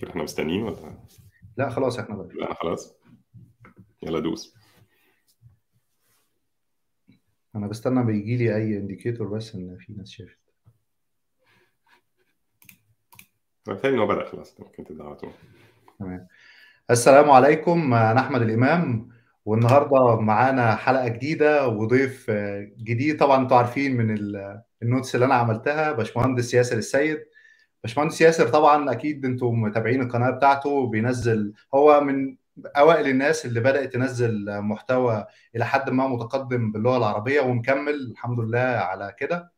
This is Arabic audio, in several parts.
كده إحنا مستنيين ولا؟ لا خلاص إحنا بقى. لا خلاص. يلا دوس. أنا بستنى بيجي لي اي indicator بس ان في ناس شافت. ان هو بدأ خلاص ممكن تبدأ على طول. تمام. السلام عليكم أنا أحمد الإمام والنهاردة معانا حلقة جديدة وضيف جديد. طبعا أنتوا عارفين من ال- ال notes اللي أنا عملتها باشمهندس ياسر السيد. باشمهندس ياسر طبعا أكيد أنتم متابعين القناة بتاعته بينزل هو من أوائل الناس اللي بدأت تنزل محتوى إلى حد ما متقدم باللغة العربية ومكمل الحمد لله على كده.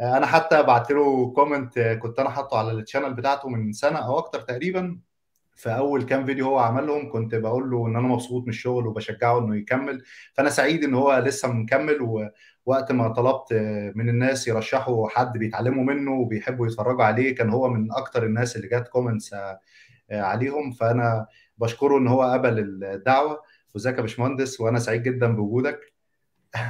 أنا حتى بعت له comment كنت أنا حاطه على ال channel بتاعته من سنة أو أكتر تقريبا. في أول كام فيديو هو عملهم كنت بقول له إن أنا مبسوط من الشغل وبشجعه إنه يكمل. فأنا سعيد إن هو لسه مكمل ووقت ما طلبت من الناس يرشحوا حد بيتعلموا منه وبيحبوا يتفرجوا عليه كان هو من أكتر الناس اللي جات كومنتس عليهم. فأنا بشكره إن هو قبل الدعوة. وإزيك يا باشمهندس؟ وأنا سعيد جدا بوجودك.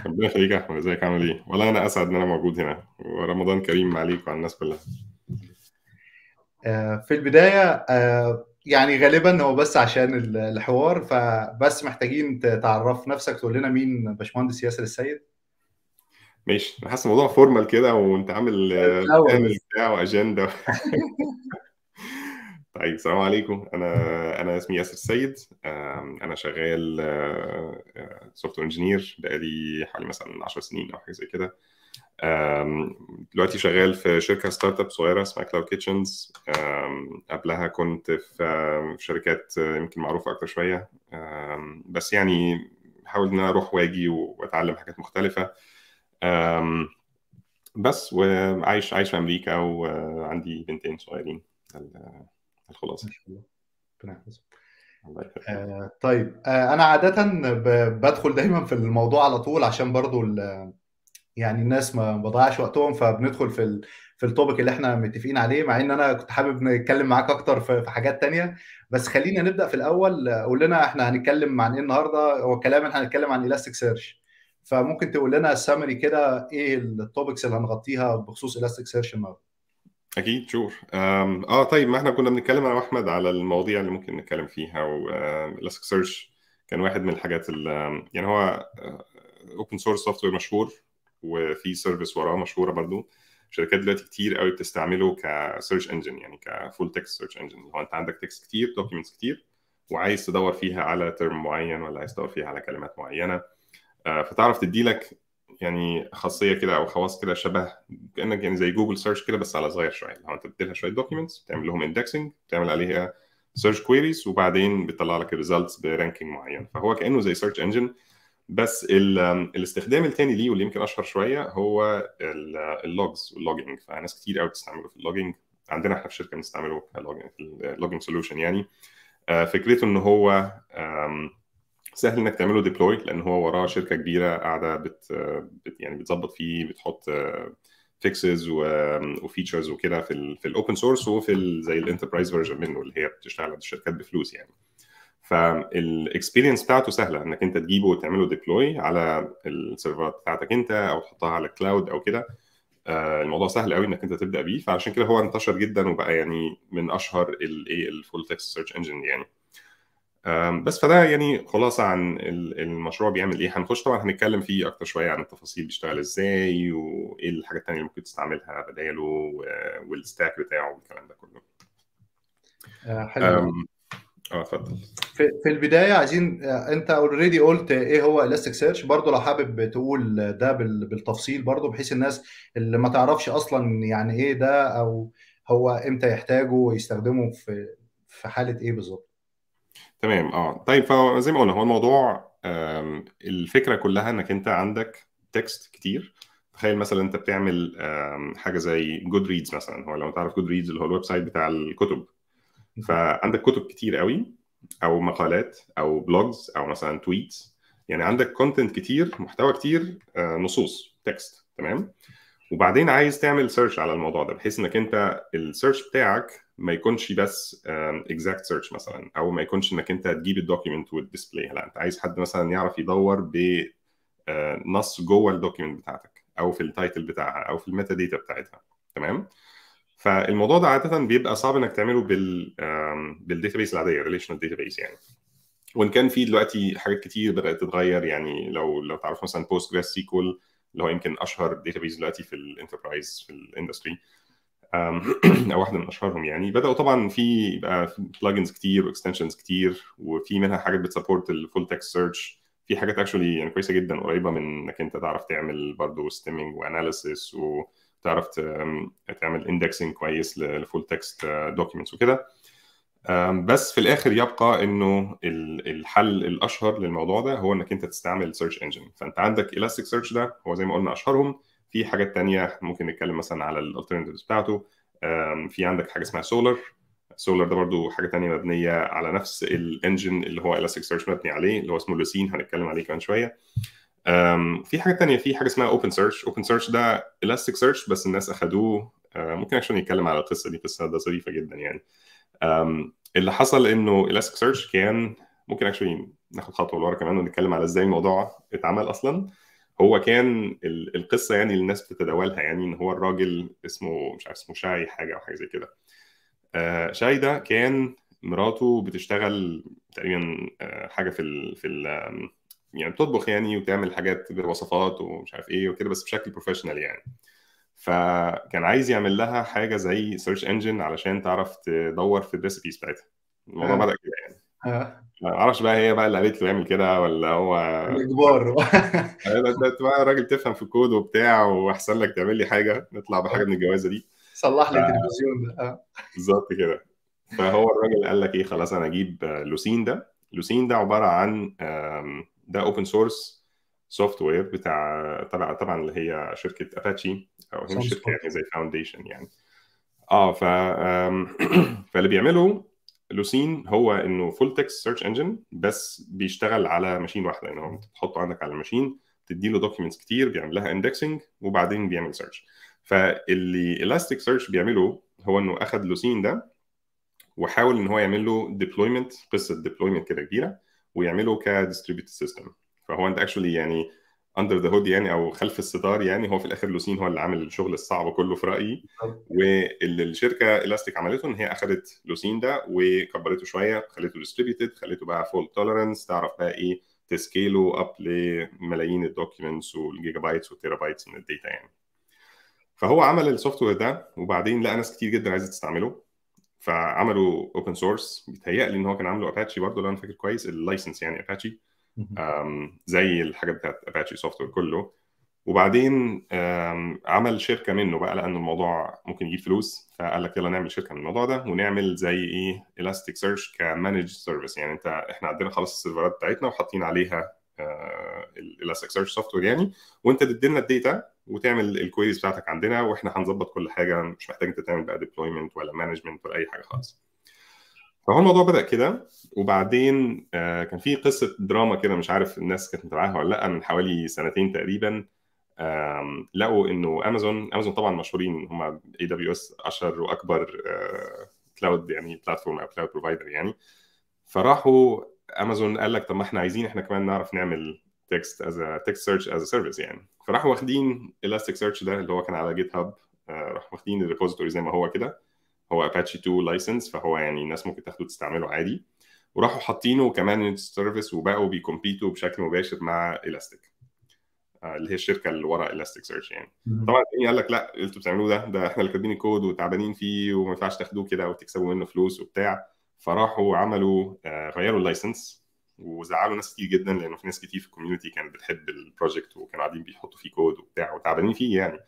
ربنا يخليك يا أحمد. إزيك؟ عامل إيه؟ والله أنا أسعد إن أنا موجود هنا. ورمضان كريم عليك وعلى الناس كلها. في البداية يعني غالبا هو بس عشان الحوار. فبس محتاجين تعرف نفسك تقول لنا مين باشمهندس ياسر السيد. ماشي. أنا حاسس الموضوع formal كده وأنت عامل plan بتاع وأجندة. طيب السلام عليكم. أنا أنا اسمي ياسر السيد أنا شغال software engineer بقالي حوالي مثلا 10 سنين أو حاجة زي كده. دلوقتي شغال في شركة startup صغيرة اسمها Cloud Kitchens قبلها كنت في شركات يمكن معروفة أكتر شوية. بس يعني بحاول إن أنا أروح وأجي وأتعلم حاجات مختلفة. بس وعايش عايش في أمريكا وعندي بنتين صغيرين. الخلاصه ربنا آه طيب. آه أنا عادة بدخل دايما في الموضوع على طول عشان برضو يعني الناس ما بضيعش وقتهم فبندخل في ال في التوبيك اللي إحنا متفقين عليه مع إن أنا كنت حابب نتكلم معاك أكتر في حاجات تانية. بس خلينا نبدأ في الأول. قول لنا إحنا هنتكلم عن إيه النهارده هو الكلام إحنا هنتكلم عن ال Elasticsearch فممكن تقول لنا ال summary كده إيه ال topics اللي هنغطيها بخصوص ال Elasticsearch النهارده أكيد sure آه طيب ما إحنا كنا بنتكلم أنا وأحمد على المواضيع اللي ممكن نتكلم فيها وال Elasticsearch كان واحد من الحاجات اللي يعني هو open source software مشهور وفي service وراه مشهورة برضو. شركات دلوقتي كتير قوي بتستعمله ك search engine يعني ك full text search engine هو أنت عندك text كتير documents كتير وعايز تدور فيها على term معين ولا عايز تدور فيها على كلمات معينة فتعرف تدي لك يعني خاصية كده أو خواص كده شبه كأنك يعني زي Google search كده بس على صغير شوية. لو أنت بتديلها شوية documents تعمل لهم indexing تعمل عليها search queries وبعدين بتطلع لك ال results ب ranking معين. فهو كأنه زي search engine بس الاستخدام الثاني ليه واللي يمكن أشهر شوية هو ال logs وال logging فناس كتير قوي بتستعمله في ال logging عندنا إحنا في الشركة بنستعمله في ال logging solution يعني. فكرته إن هو سهل إنك تعمله deploy لأن هو وراه شركة كبيرة قاعدة بت, بت يعني بتظبط فيه بتحط fixes و features وكده في ال في ال open source وفي زي ال enterprise version منه اللي هي بتشتغل على الشركات بفلوس يعني. فال experience بتاعته سهلة إنك أنت تجيبه وتعمله deploy على ال serverات بتاعتك أنت أو تحطها على ال cloud أو كده. الموضوع سهل قوي إنك أنت تبدأ بيه فعشان كده هو انتشر جدا وبقى يعني من أشهر الايه ال full text search engine يعني. بس فده يعني خلاصة عن المشروع بيعمل إيه. هنخش طبعا هنتكلم فيه أكتر شوية عن التفاصيل بيشتغل إزاي وإيه الحاجات الثانية اللي ممكن تستعملها بداله وال stack بتاعه والكلام ده كله. حلو. آه اتفضل. في, في البداية عايزين أنت already قلت إيه هو ال Elasticsearch برضه لو حابب تقول ده بالتفصيل برضه بحيث الناس اللي ما تعرفش أصلا يعني إيه ده أو هو إمتى يحتاجه ويستخدمه في في حالة إيه بالظبط. تمام آه. طيب فزي ما قلنا هو الموضوع الفكرة كلها إنك أنت عندك text كتير. تخيل مثلا أنت بتعمل حاجة زي Goodreads مثلا هو لو تعرف Goodreads اللي هو ال website بتاع الكتب. فعندك كتب كتير قوي أو مقالات أو blogs أو مثلا tweets يعني عندك content كتير محتوى كتير نصوص text تمام؟ وبعدين عايز تعمل search على الموضوع ده بحيث إنك أنت ال search بتاعك ما يكونش بس exact search مثلا أو ما يكونش إنك أنت تجيب ال document وت display لا أنت عايز حد مثلا يعرف يدور بنص جوه ال document بتاعتك أو في ال title بتاعها أو في ال metadata بتاعتها. تمام؟ فالموضوع ده عادة بيبقى صعب إنك تعمله بال بال database العادية relational database يعني. وإن كان في دلوقتي حاجات كتير بدأت تتغير يعني لو لو تعرف مثلا PostgreSQL اللي هو يمكن أشهر database دلوقتي في ال enterprise في ال industry أو واحدة من أشهرهم يعني. بدأوا طبعا في plugins كتير و extensions كتير وفي منها حاجات بت support ال full text search في حاجات actually يعني كويسة جدا قريبة من إنك أنت تعرف تعمل برضه stemming و analysis وتعرف تعمل indexing كويس ل full text documents وكده. بس في الآخر يبقى إنه الحل الأشهر للموضوع ده هو إنك أنت تستعمل search engine فأنت عندك ال Elasticsearch ده هو زي ما قلنا أشهرهم. في حاجات تانية ممكن نتكلم مثلا على ال alternatives بتاعته. في عندك حاجة اسمها Solr Solr ده برضو حاجة تانية مبنية على نفس ال engine اللي هو ال Elasticsearch مبني عليه اللي هو اسمه Lucene هنتكلم عليه كمان شوية. في حاجة تانية في حاجة اسمها OpenSearch OpenSearch ده ال Elasticsearch بس الناس أخدوه. ممكن عشان نتكلم على القصة دي قصة ده ظريفة جدا يعني. اللي حصل إنه ال Elasticsearch كان ممكن actually ناخد خطوة لورا كمان ونتكلم على إزاي الموضوع اتعمل أصلا. هو كان القصة يعني الناس بتتداولها يعني إن هو الراجل اسمه مش عارف اسمه شاي حاجة أو حاجة زي كده. شاي ده كان مراته بتشتغل تقريبا حاجة في ال في ال يعني بتطبخ يعني وتعمل حاجات بوصفات ومش عارف إيه وكده بس بشكل professional يعني. فكان عايز يعمل لها حاجة زي search engine علشان تعرف تدور في ال recipes بتاعتها. الموضوع آه. بدأ كده يعني. آه. ما أعرفش بقى هي بقى اللي قالت له يعمل كده ولا هو الإجبار. ده بقى راجل تفهم في الكود وبتاع وأحسن لك تعمل لي حاجة نطلع بحاجة من الجوازة دي. صلح لي التلفزيون ده. بالظبط كده. فهو الراجل قال لك إيه خلاص أنا أجيب Lucene ده. Lucene ده عبارة عن ده open source software بتاع تبع طبعا اللي هي شركة اباتشي أو هي شركة يعني زي foundation يعني. آه ف فاللي بيعمله Lucene هو إنه full text search engine بس بيشتغل على machine واحدة. يعني هو انت بتحطه عندك على ال machine تدي له documents كتير بيعمل لها indexing وبعدين بيعمل search فاللي ال Elasticsearch بيعمله هو إنه اخذ Lucene ده وحاول إن هو يعمل له deployment قصة ديبلويمنت كده كبيرة ويعمله ك distributed system فهو أنت actually يعني under the hood يعني أو خلف الستار يعني هو في الآخر Lucene هو اللي عامل الشغل الصعب كله في رأيي. واللي الشركة الاستيك عملته إن هي اخذت Lucene ده وكبرته شوية خليته distributed خليته بقى fault tolerance تعرف بقى إيه ت scale له up لملايين ال documents وال gigabytes وال terabytes من ال data يعني. فهو عمل ال software ده وبعدين لقى ناس كتير جدا عايزة تستعمله. فعملوا open source بيتهيألي إن هو كان عامله اباتشي برضه لو أنا فاكر كويس ال license يعني اباتشي زي الحاجات بتاعت Apache software كله. وبعدين عمل شركة منه بقى لأن الموضوع ممكن يجيب فلوس فقال لك يلا نعمل شركة من الموضوع ده ونعمل زي إيه ال Elasticsearch ك managed service يعني أنت إحنا عندنا خلاص ال server ات بتاعتنا وحاطين عليها ال Elasticsearch software يعني. وأنت تدي لنا ال data وتعمل ال queries بتاعتك عندنا وإحنا هنظبط كل حاجة مش محتاج أنت تعمل بقى deployment ولا management ولا أي حاجة خالص. فهو الموضوع بدأ كده وبعدين آه كان في قصة دراما كده مش عارف الناس كانت متابعاها ولا لأ من حوالي سنتين تقريبا لقوا إنه Amazon Amazon طبعا مشهورين هم AWS أشهر وأكبر آه cloud يعني platform أو cloud provider يعني. فراحوا امازون قال لك طب ما إحنا عايزين إحنا كمان نعرف نعمل text as text search as service يعني. فراحوا واخدين ال Elasticsearch ده اللي هو كان على GitHub راحوا واخدين ال repository زي ما هو كده. هو اباتشي 2 license فهو يعني الناس ممكن تاخده تستعمله عادي. وراحوا حاطينه كمان service وبقوا بي compete وا بشكل مباشر مع الاستيك اللي هي الشركة اللي ورا ال Elasticsearch يعني. طبعا قال لك لا اللي أنتوا بتعملوه ده؟ ده إحنا اللي كاتبين الكود وتعبانين فيه وما ينفعش تاخدوه كده وتكسبوا منه فلوس وبتاع. فراحوا عملوا غيروا ال license وزعلوا ناس كتير جدا لأنه في ناس كتير في ال community كانت بتحب ال project وكانوا قاعدين بيحطوا فيه كود وبتاع وتعبانين فيه يعني.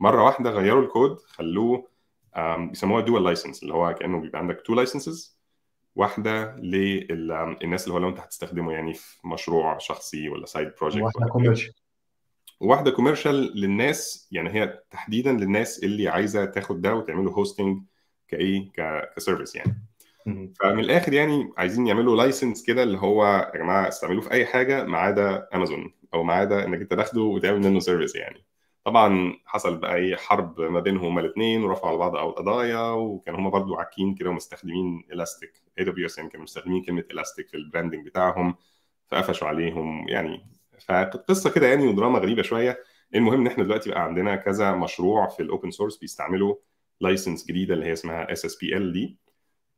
مرة واحدة غيروا الكود خلوه بيسموها dual license اللي هو كأنه بيبقى عندك two licenses واحدة للناس اللي هو لو انت هتستخدمه يعني في مشروع شخصي ولا side project واحدة commercial وواحده commercial للناس يعني هي تحديدا للناس اللي عايزة تاخد ده وتعمله hosting كإيه؟ ك service يعني. فمن الآخر يعني عايزين يعملوا license كده اللي هو يا جماعة استعملوه في أي حاجة ما عدا امازون أو ما عدا إنك أنت تاخده وتعمل منه service يعني. طبعا حصل بقى إيه حرب ما بينهم هما الاثنين ورفعوا على بعض قضايا وكانوا هما برضو عاكين كده ومستخدمين Elastic AWS يعني كانوا مستخدمين كلمة الاستيك في ال branding بتاعهم فقفشوا عليهم. يعني فكانت قصه كده يعني ودراما غريبة شوية. المهم إن إحنا دلوقتي بقى عندنا كذا مشروع في ال open source بيستعملوا license جديدة اللي هي اسمها SSPL دي.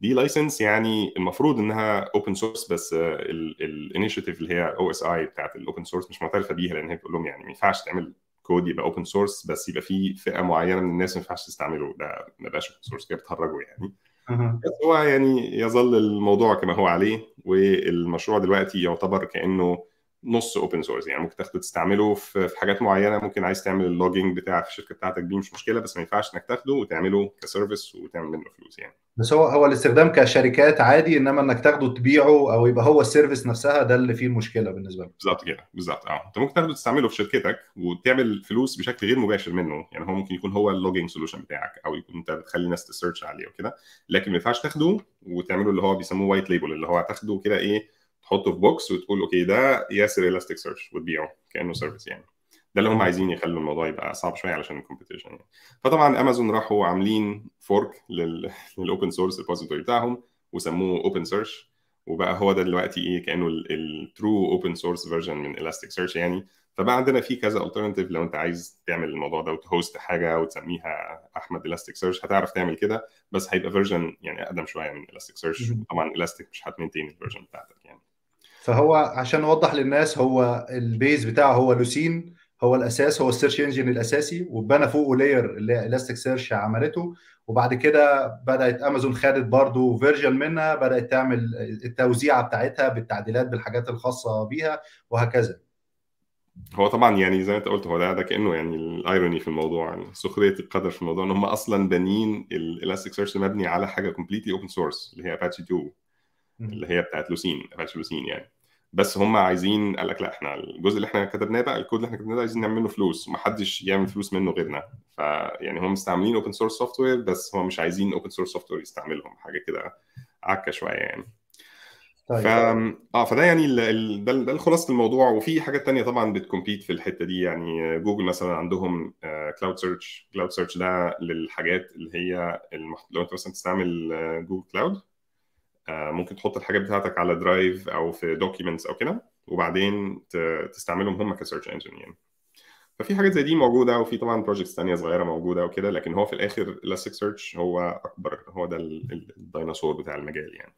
دي license يعني المفروض إنها open source بس ال initiative اللي هي OSI بتاعت ال open source مش معترفة بيها لأن هي بتقول لهم يعني ما ينفعش تعمل كود يبقى open source بس يبقى في فئة معينة من الناس ما ينفعش تستعمله. ده ما بقاش open source كده بتهرجوا يعني. بس هو يعني يظل الموضوع كما هو عليه والمشروع دلوقتي يعتبر كأنه نص open source يعني ممكن تاخده تستعمله في حاجات معينة. ممكن عايز تعمل ال logging بتاع في الشركة بتاعتك دي مش مشكلة بس ما ينفعش إنك تاخده وتعمله ك service وتعمل منه فلوس يعني. بس هو هو الاستخدام كشركات عادي إنما إنك تاخده تبيعه أو يبقى هو ال service نفسها ده اللي فيه المشكلة بالنسبة لك. بالظبط كده بالظبط. آه. أنت ممكن تاخده تستعمله في شركتك وتعمل فلوس بشكل غير مباشر منه. يعني هو ممكن يكون هو ال logging solution بتاعك أو يكون أنت بتخلي الناس ت search عليه وكده. لكن ما ينفعش تاخده وتعمله اللي هو بيسموه white label اللي هو تاخده كده إيه تحطه في box وتقول okay ده ياسر Elasticsearch وتبيعه كأنه service يعني. ده اللي هم عايزين يخلوا الموضوع يبقى صعب شوية علشان ال competition يعني. فطبعا امازون راحوا عاملين fork لل open source repository بتاعهم وسموه OpenSearch وبقى هو ده دلوقتي إيه كأنه ال true open source version من ال Elasticsearch يعني. فبقى عندنا في كذا alternative لو أنت عايز تعمل الموضوع ده وت host حاجة وتسميها أحمد Elasticsearch هتعرف تعمل كده. بس هيبقى version يعني أقدم شوية من ال Elasticsearch طبعا الاستيك مش هت maintain ال version بتاعتك يعني. فهو عشان نوضح للناس هو ال base بتاعه هو Lucene هو الأساس هو ال search engine الأساسي وبنى فوقه layer اللي هي ال Elasticsearch عملته. وبعد كده بدأت امازون خدت برضو version منها بدأت تعمل التوزيعه بتاعتها بالتعديلات بالحاجات الخاصة بيها وهكذا. هو طبعا يعني زي ما انت قلت هو ده ده كأنه يعني ال irony في الموضوع يعني سخرية القدر في الموضوع إن هم أصلا بانيين ال Elasticsearch مبني على حاجة completely open source اللي هي اباتشي 2 اللي هي بتاعت Lucene Apache Lucene يعني. بس هم عايزين قال لك لا إحنا الجزء اللي إحنا كتبناه بقى الكود اللي إحنا كتبناه ده عايزين نعمل منه فلوس ومحدش يعمل فلوس منه غيرنا. فيعني هم مستعملين open source software بس هم مش عايزين open source software يستعملهم حاجة كده عكة شوية يعني. طيب. ف... آه فده يعني ال... ال... ده, ده خلاصة الموضوع. وفي حاجات تانية طبعا بت compete في الحتة دي يعني جوجل مثلا عندهم Cloud Search Cloud Search ده للحاجات اللي هي المح... لو أنت مثلا تستعمل Google Cloud ممكن تحط الحاجات بتاعتك على Drive أو في documents أو كده وبعدين تستعملهم هم ك search engine يعني. ففي حاجات زي دي موجودة وفي طبعا projects ثانية صغيرة موجودة وكده لكن هو في الآخر ال Elasticsearch هو أكبر هو ده الديناصور بتاع المجال يعني.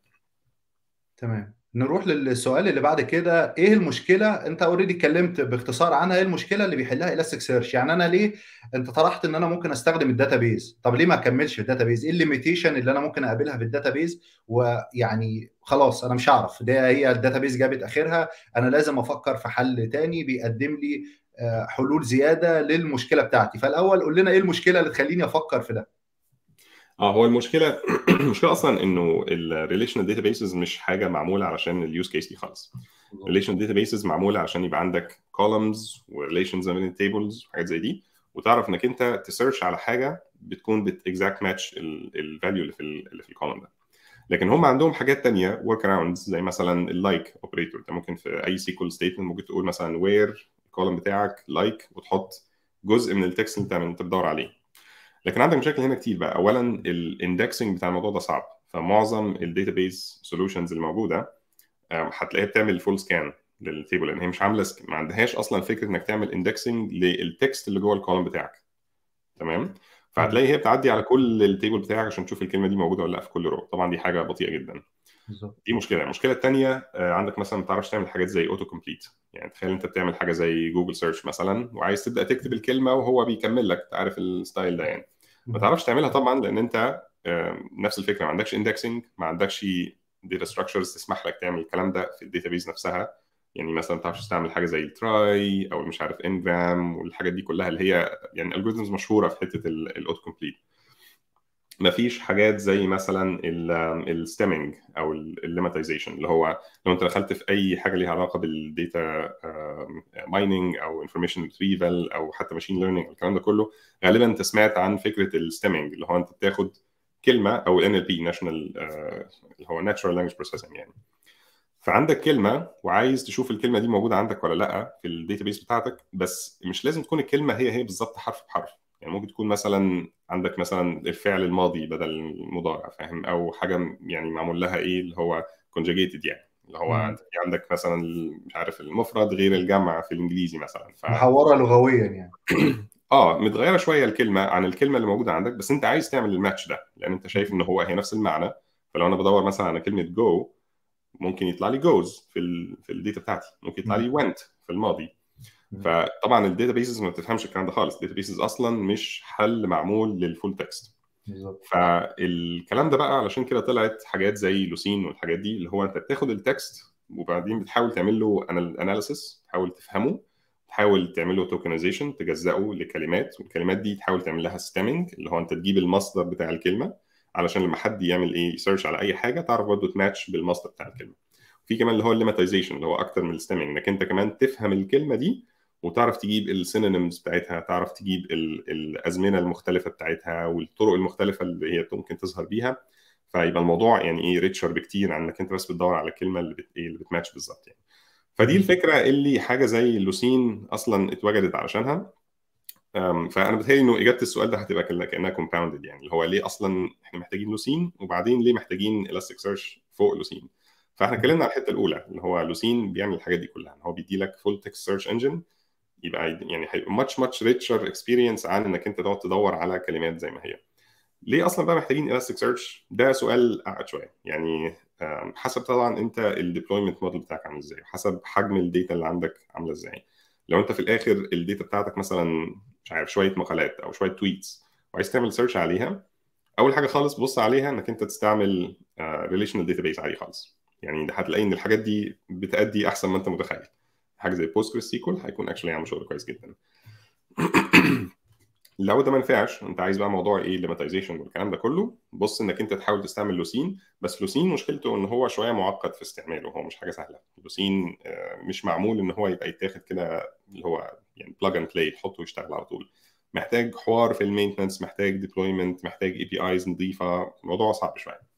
تمام. نروح للسؤال اللي بعد كده. إيه المشكلة؟ أنت already اتكلمت باختصار عنها. إيه المشكلة اللي بيحلها ال Elasticsearch يعني أنا ليه أنت طرحت إن أنا ممكن أستخدم ال database طب ليه ما أكملش في ال database إيه ال limitation اللي أنا ممكن أقابلها في ال database ويعني خلاص أنا مش هعرف. ده هي ال database جابت آخرها. أنا لازم أفكر في حل تاني بيقدم لي حلول زيادة للمشكلة بتاعتي. فالأول قول لنا إيه المشكلة اللي تخليني أفكر في ده؟ آه هو المشكلة المشكلة أصلا إنه ال relational databases مش حاجة معمولة علشان ال use case دي خالص. ال relational databases معمولة عشان يبقى عندك columns و relations بين ال tables وحاجات زي دي. وتعرف إنك أنت ت search على حاجة بتكون بت exact match ال value اللي في اللي في ال column ده. لكن هم عندهم حاجات تانية workarounds زي مثلا ال like operator أنت ممكن في أي SQL statement ممكن تقول مثلا where ال column بتاعك like like وتحط جزء من ال text اللي أنت بتدور عليه. لكن عندك مشاكل هنا كتير بقى. اولا ال indexing بتاع الموضوع ده صعب. فمعظم ال database solutions اللي موجودة هتلاقيها بتعمل full scan لل table لأن هي مش عاملة ما عندهاش أصلا فكرة إنك تعمل indexing لل text اللي جوه ال column بتاعك. تمام؟ فهتلاقي هي بتعدي على كل ال table بتاعك عشان تشوف الكلمة دي موجودة ولا لأ في كل row طبعا دي حاجة بطيئة جدا. دي مشكلة. المشكلة الثانية عندك مثلا ما تعرفش تعمل حاجات زي auto complete يعني تخيل انت بتعمل حاجة زي Google search مثلا وعايز تبدأ تكتب الكلمة وهو بيكمل لك تعرف ال style ده يعني. ما تعرفش تعملها طبعا لأن أنت نفس الفكرة. ما عندكش indexing ما عندكش data structures تسمح لك تعمل الكلام ده في ال database نفسها. يعني مثلا ما تعرفش تعمل حاجة زي ال trie أو مش عارف n-gram والحاجات دي كلها اللي هي يعني algorithms مشهورة في حتة ال auto complete ما فيش حاجات زي مثلا ال stemming أو ال lemmatization اللي هو لو أنت دخلت في أي حاجة ليها علاقة بال data mining أو information retrieval أو حتى machine learning الكلام ده كله غالبا أنت سمعت عن فكرة ال stemming اللي هو أنت بتاخد كلمة أو NLP national اللي هو natural language processing يعني. فعندك كلمة وعايز تشوف الكلمة دي موجودة عندك ولا لأ في ال database بتاعتك بس مش لازم تكون الكلمة هي هي بالظبط حرف بحرف. يعني ممكن تكون مثلا عندك مثلا الفعل الماضي بدل المضارع فاهم؟ أو حاجة يعني معمول لها إيه اللي هو conjugated يعني. اللي هو عندك مثلا مش عارف المفرد غير الجمع في الإنجليزي مثلا ف... محوره لغويا يعني. آه متغيرة شوية الكلمة عن الكلمة اللي موجودة عندك بس أنت عايز تعمل الماتش ده لأن أنت شايف إن هو هي نفس المعنى. فلو أنا بدور مثلا على كلمة جو ممكن يطلع لي goes في ال في ال data بتاعتي. ممكن يطلع لي went في الماضي. فطبعا ال databases ما بتفهمش الكلام ده خالص. ال databases أصلا مش حل معمول لل full text بالظبط. فالكلام ده بقى علشان كده طلعت حاجات زي Lucene والحاجات دي اللي هو أنت بتاخد ال text وبعدين بتحاول تعمل له analysis تحاول تفهمه تحاول تعمل له tokenization تجزئه لكلمات والكلمات دي تحاول تعمل لها stemming اللي هو أنت تجيب المصدر بتاع الكلمة علشان لما حد يعمل إيه ي search على أي حاجة تعرف برضه تماتش بالمصدر بتاع الكلمة. في كمان اللي هو ال lemmatization اللي هو أكتر من ال stemming إنك أنت كمان تفهم الكلمة دي وتعرف تجيب ال synonyms بتاعتها تعرف تجيب ال- الأزمنة المختلفة بتاعتها والطرق المختلفة اللي هي ممكن تظهر بيها. فيبقى الموضوع يعني إيه richer بكتير عن إنك أنت بس بتدور على الكلمة اللي بت إيه اللي بتماتش بالظبط يعني. فدي الفكرة اللي حاجة زي ال Lucene أصلا اتوجدت علشانها. فأنا بتهيألي إنه إجابة السؤال ده هتبقى كأنها compounded يعني اللي هو ليه أصلا إحنا محتاجين Lucene وبعدين ليه محتاجين Elasticsearch فوق Lucene؟ فإحنا اتكلمنا على الحتة الأولى اللي هو Lucene بيعمل الحاجات دي كلها هو بيدي لك full text search engine يبقى يعني هيبقى much much richer experience عن إنك أنت تقعد تدور على كلمات زي ما هي. ليه أصلا بقى محتاجين Elasticsearch ده سؤال اعقد شوية. يعني حسب طبعا أنت ال deployment model بتاعك عامل إزاي حسب حجم ال data اللي عندك عاملة إزاي. لو أنت في الآخر ال data بتاعتك مثلا مش عارف شوية مقالات أو شوية tweets وعايز تعمل search عليها أول حاجة خالص بص عليها إنك أنت تستعمل relational database عادي خالص. يعني هتلاقي إن الحاجات دي بتأدي أحسن ما أنت متخيل. حاجة زي PostgreSQL هيكون actually يعمل شغل كويس جدا. لو ده ما نفعش انت عايز بقى موضوع إيه ال lemmatization والكلام ده كله بص إنك أنت تحاول تستعمل Lucene بس Lucene مشكلته إن هو شوية معقد في استعماله هو مش حاجة سهلة. Lucene آه، مش معمول إن هو يبقى يتاخد كده اللي هو يعني plug and play تحطه ويشتغل على طول. محتاج حوار في ال maintenance محتاج deployment محتاج APIs نظيفه الموضوع صعب شوية.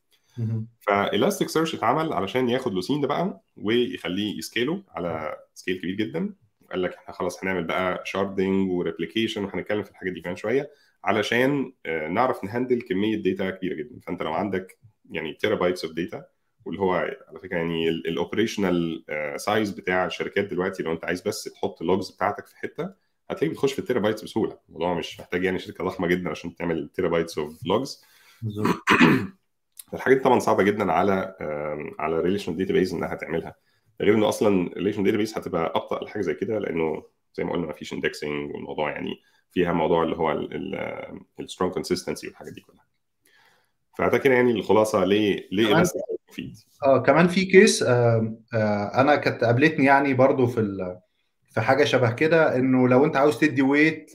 ف Elasticsearch اتعمل علشان ياخد Lucene ده بقى ويخليه ي scale له على scale كبير جدا. قال لك إحنا خلاص هنعمل بقى sharding و replication وهنتكلم في الحاجات دي كمان شوية علشان آه، نعرف ن handle كمية data كبيرة جدا. فأنت لو عندك يعني terabytes of data واللي هو على فكرة يعني ال operational size بتاع الشركات دلوقتي لو أنت عايز بس تحط ال logs بتاعتك في حتة هتلاقي بتخش في ال terabytes بسهولة. الموضوع مش محتاج يعني شركة ضخمة جدا عشان تعمل terabytes of logs الحاجات دي طبعا صعبة جدا على على relational database إنها تعملها. غير إنه أصلا relational database هتبقى أبطأ لحاجه زي كده لأنه زي ما قلنا ما فيش indexing والموضوع يعني فيها موضوع اللي هو ال strong consistency والحاجات دي كلها. فده كده يعني الخلاصة ليه ليه مفيد آه كمان في case آه آه أنا كانت قابلتني يعني برضو في في حاجة شبه كده إنه لو أنت عاوز تدي weight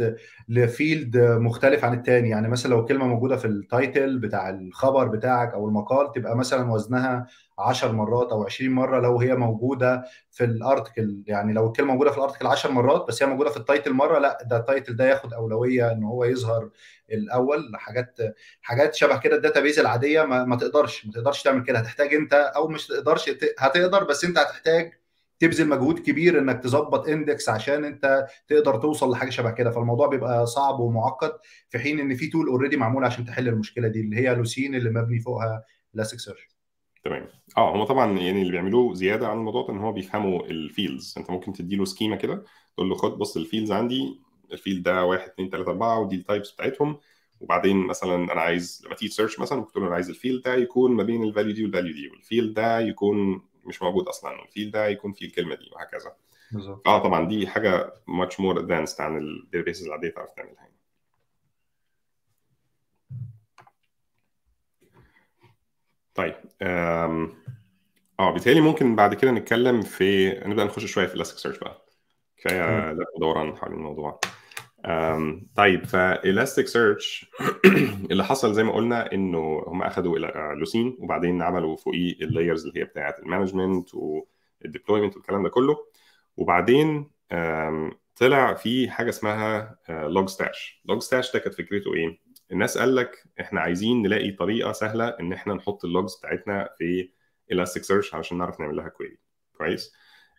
ل field مختلف عن التاني. يعني مثلا لو كلمة موجودة في ال title بتاع الخبر بتاعك أو المقال تبقى مثلا وزنها 10 مرات أو 20 مرة لو هي موجودة في ال article يعني لو الكلمة موجودة في ال article 10 مرات بس هي موجودة في ال title مرة لأ ده ال title ده ياخد أولوية إن هو يظهر الأول. حاجات حاجات شبه كده ال database العادية ما, ما تقدرش ما تقدرش تعمل كده. هتحتاج أنت أو مش تقدرش هتقدر بس أنت هتحتاج تبذل مجهود كبير إنك تظبط index عشان أنت تقدر توصل لحاجة شبه كده. فالموضوع بيبقى صعب ومعقد في حين إن في tool already معمول عشان تحل المشكلة دي اللي هي Lucene اللي مبني فوقها ال Elasticsearch تمام. آه هم طبعا يعني اللي بيعملوه زيادة عن الموضوع ده إن هو بيفهموا ال fields أنت ممكن تدي له schema كده تقول له خد بص ال fields عندي ال field ده 1 2 3 4 ودي ال types بتاعتهم. وبعدين مثلا أنا عايز لما تيجي search مثلا ممكن تقول له أنا عايز ال field ده يكون ما بين ال value دي وال value دي وال field ده يكون مش موجود أصلا وال field ده يكون فيه الكلمة دي وهكذا. بالظبط. آه طبعا دي حاجة much more advanced عن ال databases العاديه تعرف تعملها يعني. طيب آه بالتالي ممكن بعد كده نتكلم في نبدأ نخش شوية في search بقى. كفاية لف ودوران حول الموضوع. طيب ف Elasticsearch اللي حصل زي ما قلنا إنه هم اخذوا Lucene وبعدين عملوا فوقيه ال layers اللي هي بتاعة ال management وال deployment والكلام ده كله. وبعدين طلع في حاجة اسمها Logstash Logstash ده كانت فكرته إيه؟ الناس قال لك إحنا عايزين نلاقي طريقة سهلة إن إحنا نحط ال logs بتاعتنا في ال Elasticsearch علشان نعرف نعمل لها query كويس؟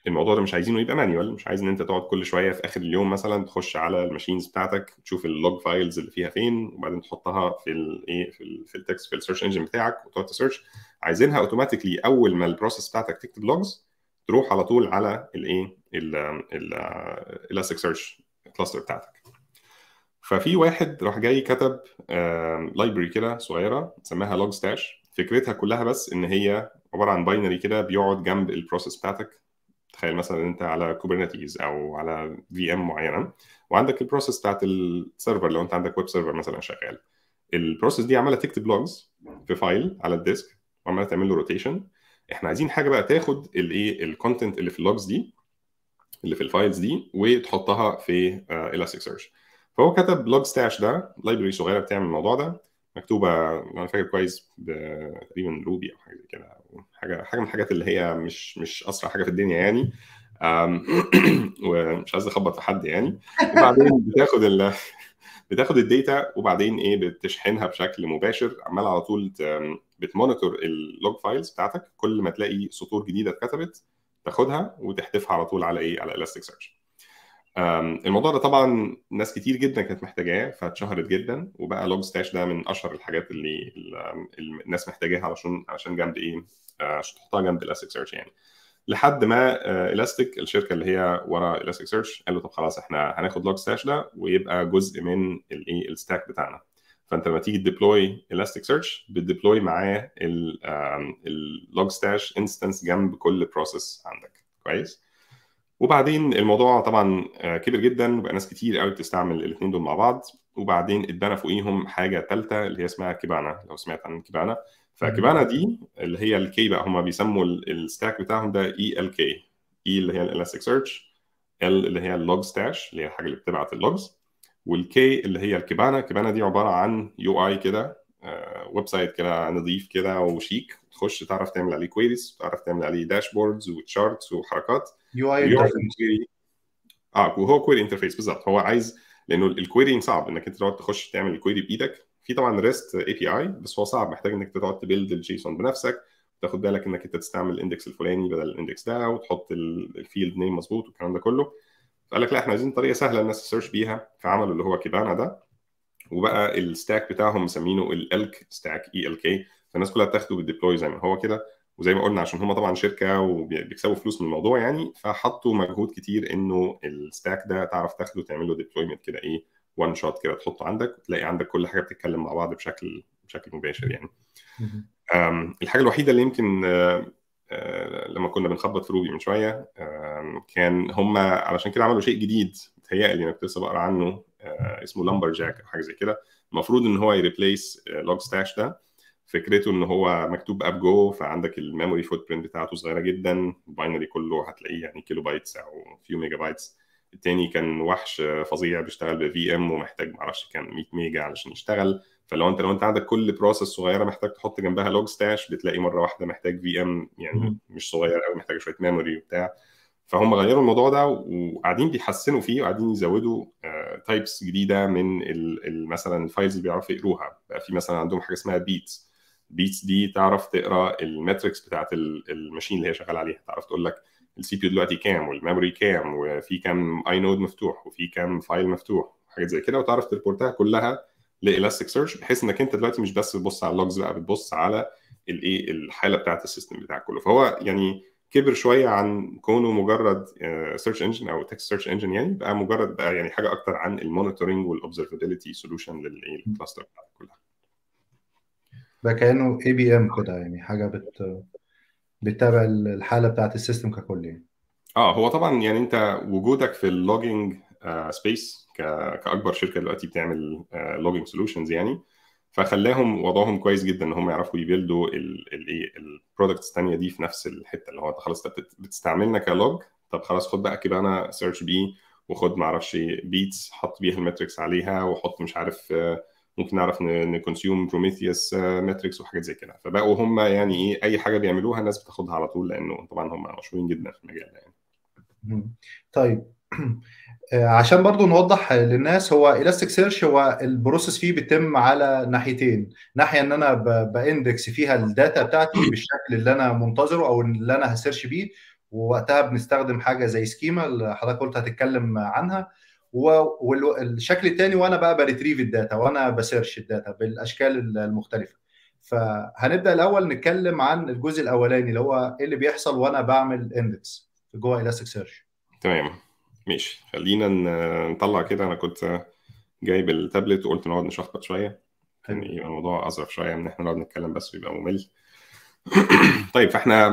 الموضوع ده مش عايزينه يبقى manual مش عايز إن أنت تقعد كل شوية في آخر اليوم مثلا تخش على ال machines بتاعتك تشوف ال log files اللي فيها فين وبعدين تحطها في الايه في في ال text في ال search engine بتاعك وتقعد ت search عايزينها automatically أول ما ال process بتاعتك تكتب logs تروح على طول على الايه ال Elasticsearch cluster بتاعتك. ففي واحد راح جاي كتب library كده صغيرة سماها Logstash فكرتها كلها بس إن هي عبارة عن binary كده بيقعد جنب ال process بتاعتك. تخيل مثلا أنت على Kubernetes أو على VM معينة وعندك ال process بتاعت ال server لو أنت عندك web server مثلا شغال. ال process دي عمالة تكتب logs في file على ال disk وعمالة تعمل له rotation إحنا عايزين حاجة بقى تاخد الايه ال content اللي في ال logs دي اللي في ال files دي وتحطها في ال Elasticsearch فهو كتب Logstash ده library صغيرة بتعمل الموضوع ده. مكتوبة أنا فاكر كويس تقريبا Ruby أو حاجة زي كده. حاجة حاجة من الحاجات اللي هي مش مش أسرع حاجة في الدنيا يعني. ومش عايز أخبط في حد يعني. وبعدين بتاخد ال بتاخد ال data وبعدين إيه بتشحنها بشكل مباشر. عمال على طول بت monitor ال log files بتاعتك. كل ما تلاقي سطور جديدة اتكتبت تاخدها وتحدفها على طول على إيه على ال Elasticsearch الموضوع ده طبعا ناس كتير جدا كانت محتاجاه فاتشهرت جدا وبقى Logstash ده من أشهر الحاجات اللي الناس محتاجاها علشان عشان جنب إيه عشان تحطها جنب ال Elasticsearch يعني. لحد ما الاستيك الشركة اللي هي ورا ال Elasticsearch قالوا طب خلاص إحنا هناخد Logstash ده ويبقى جزء من الايه ال stack بتاعنا. فأنت لما تيجي ت deploy ال Elasticsearch بت deploy معاه ال Logstash instance جنب كل process عندك. كويس؟ وبعدين الموضوع طبعا كبر جدا وبقى ناس كتير قوي بتستعمل الاثنين دول مع بعض. وبعدين اتبنى فوقيهم حاجة ثالثه اللي هي اسمها Kibana لو سمعت عن Kibana. ف Kibana دي اللي هي ال K بقى هم بيسموا ال stack بتاعهم ده E L K E اللي هي ال Elasticsearch ال L اللي هي ال Logstash اللي هي الحاجة اللي بتبعت ال logs وال K اللي هي ال Kibana. Kibana دي عبارة عن UI كده website كده نظيف كده وشيك تخش تعرف تعمل عليه queries تعرف تعمل عليه dashboards و charts وحركات. UI آه وهو query interface بالظبط. هو عايز لأنه ال querying صعب إنك أنت تقعد تخش تعمل ال query بإيدك. في طبعا REST API بس هو صعب. محتاج إنك تقعد ت build ال JSON بنفسك تاخد بالك إنك أنت تستعمل ال index الفلاني بدل ال index ده وتحط ال field name مظبوط والكلام ده كله. فقال لك لا إحنا عايزين طريقة سهلة الناس ت search بيها فعملوا اللي هو Kibana ده. وبقى ال stack بتاعهم مسمينه ال ELK stack E L K فالناس كلها بتاخده بال deploy زي ما هو كده. وزي ما قلنا عشان هم طبعا شركة وبيكسبوا فلوس من الموضوع يعني فحطوا مجهود كتير إنه ال stack ده تعرف تاخده تعمل له deployment كده إيه one shot كده تحطه عندك وتلاقي عندك كل حاجة بتتكلم مع بعض بشكل بشكل مباشر يعني. الحاجة الوحيدة اللي يمكن لما كنا بنخبط في Ruby من شوية كان هم علشان كده عملوا شيء جديد متهيألي أنا كنت لسه بقرأ عنه اسمه Lumberjack أو حاجة زي كده. المفروض إن هو ي replace Logstash ده. فكرته إن هو مكتوب اب جو فعندك ال memory footprint بتاعته صغيرة جدا. ال binary كله هتلاقيه يعني kilobytes أو few megabytes التاني كان وحش فظيع بيشتغل ب VM ومحتاج معرفش كان 100 ميجا علشان يشتغل. فلو أنت لو أنت عندك كل process صغيرة محتاج تحط جنبها Logstash بتلاقي مرة واحدة محتاج VM يعني مش صغير قوي محتاج شوية memory وبتاع. فهم غيروا الموضوع ده وقاعدين بيحسنوا فيه وقاعدين يزودوا types جديدة من مثلا ال files اللي بيعرفوا يقروها. بقى في مثلا عندهم حاجة اسمها Beats Beats دي تعرف تقرأ ال metrics بتاعت ال machine اللي هي شغال عليها. تعرف تقول لك ال CPU دلوقتي كام وال memory كام وفي كام اي node مفتوح وفي كام file مفتوح حاجات زي كده. وتعرف ت report ها كلها ل Elasticsearch بحيث إنك أنت دلوقتي مش بس بتبص على ال logs بقى بتبص على الايه الحالة بتاعت ال system بتاعك كله. فهو يعني كبر شوية عن كونه مجرد search engine أو text search engine يعني بقى مجرد بقى يعني حاجة أكتر عن ال monitoring وال observability solution لل cluster كلها. ده كأنه APM كده يعني حاجة بت بتتابع الحالة بتاعت ال system ككل يعني. آه هو طبعا يعني أنت وجودك في ال logging space كأكبر شركة دلوقتي بتعمل logging solutions يعني فخلاهم وضعهم كويس جدا إن هم يعرفوا ي build وا الايه ال products الثانية دي في نفس الحتة اللي هو أنت خلاص بتستعملنا ك log طب خلاص خد بقى كده أنا search بي وخد ما أعرفش Beats حط بيها ال metrics عليها وحط مش عارف ممكن نعرف ن consume Prometheus metrics وحاجات زي كده فبقوا هم يعني إيه أي حاجة بيعملوها الناس بتاخدها على طول لأنه طبعا هم مشهورين جدا في المجال ده يعني. طيب عشان برضو نوضح للناس هو Elasticsearch هو ال process فيه بيتم على ناحيتين. ناحية إن أنا ب index فيها ال data بتاعتي بالشكل اللي أنا منتظره أو اللي أنا ه search بيه. ووقتها بنستخدم حاجة زي schema اللي حضرتك قلت هتتكلم عنها. والشكل الثاني وأنا بقى ب retrieve ال data وأنا ب search ال data بالأشكال المختلفة. فهنبدأ الأول نتكلم عن الجزء الأولاني اللي هو إيه اللي بيحصل وأنا بعمل index جوه Elasticsearch تمام. ماشي. خلينا نطلع كده. أنا كنت جايب التابلت وقلت نقعد نشخبط شوية. كان حلو. يبقى الموضوع أظرف شوية من إن إحنا نقعد نتكلم بس ويبقى ممل. طيب فإحنا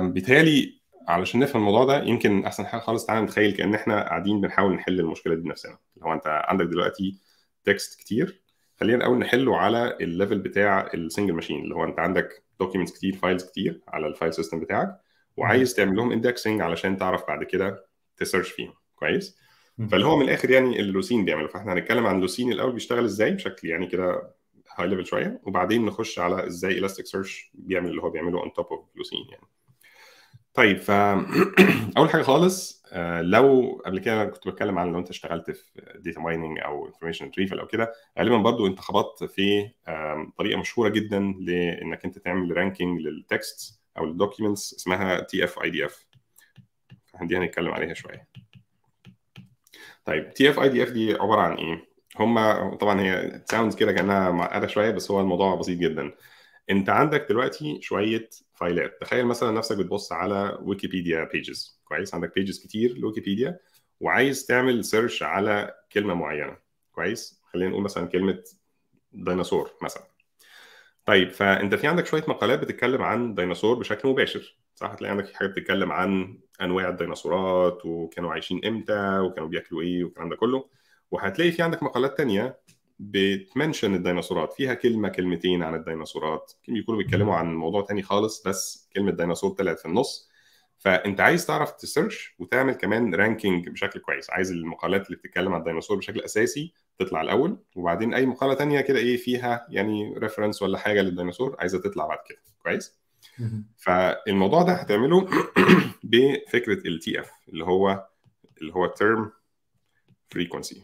بيتهيألي علشان نفهم الموضوع ده يمكن أحسن حاجة خالص تعالى نتخيل كأن إحنا قاعدين بنحاول نحل المشكلة دي بنفسنا. اللي هو أنت عندك دلوقتي text كتير خلينا الأول نحله على ال level بتاع ال single machine اللي هو أنت عندك documents كتير files كتير على ال file system بتاعك وعايز تعمل لهم indexing علشان تعرف بعد كده ت search فيهم. كويس. فاللي هو من الآخر يعني ال Lucene بيعمله. فاحنا هنتكلم عن Lucene الأول بيشتغل إزاي بشكل يعني كده high level شوية وبعدين نخش على إزاي Elasticsearch بيعمل اللي هو بيعمله on top of Lucene يعني. طيب ف أول حاجة خالص آه، لو قبل كده أنا كنت بتكلم عن لو أنت اشتغلت في data mining أو information retrieval أو كده غالبا برضو أنت خبطت في طريقة مشهورة جدا لإنك أنت تعمل ranking لل text أو ال documents اسمها تي اف اي دي اف دي هنتكلم عليها شوية. طيب تي اف اي دي اف دي عبارة عن إيه؟ هما طبعا هي sounds كده كأنها معقدة شوية بس هو الموضوع بسيط جدا. أنت عندك دلوقتي شوية فايلات. تخيل مثلا نفسك بتبص على ويكيبيديا pages كويس؟ عندك pages كتير لويكيبيديا وعايز تعمل search على كلمة معينة. كويس؟ خلينا نقول مثلا كلمة ديناصور مثلا. طيب فأنت في عندك شوية مقالات بتتكلم عن ديناصور بشكل مباشر. صح؟ هتلاقي عندك حاجات بتتكلم عن أنواع الديناصورات وكانوا عايشين إمتى وكانوا بياكلوا إيه والكلام ده كله. وهتلاقي في عندك مقالات تانية بت mention الديناصورات. فيها كلمة كلمتين عن الديناصورات. يمكن يكونوا بيتكلموا عن موضوع تاني خالص بس كلمة ديناصور طلعت في النص. فأنت عايز تعرف ت search وتعمل كمان ranking بشكل كويس. عايز المقالات اللي بتتكلم عن الديناصور بشكل أساسي تطلع الأول. وبعدين أي مقالة تانية كده إيه فيها يعني reference ولا حاجة للديناصور عايزة تطلع بعد كده. كويس. فالموضوع ده هتعمله بفكرة ال TF اللي هو اللي هو term frequency.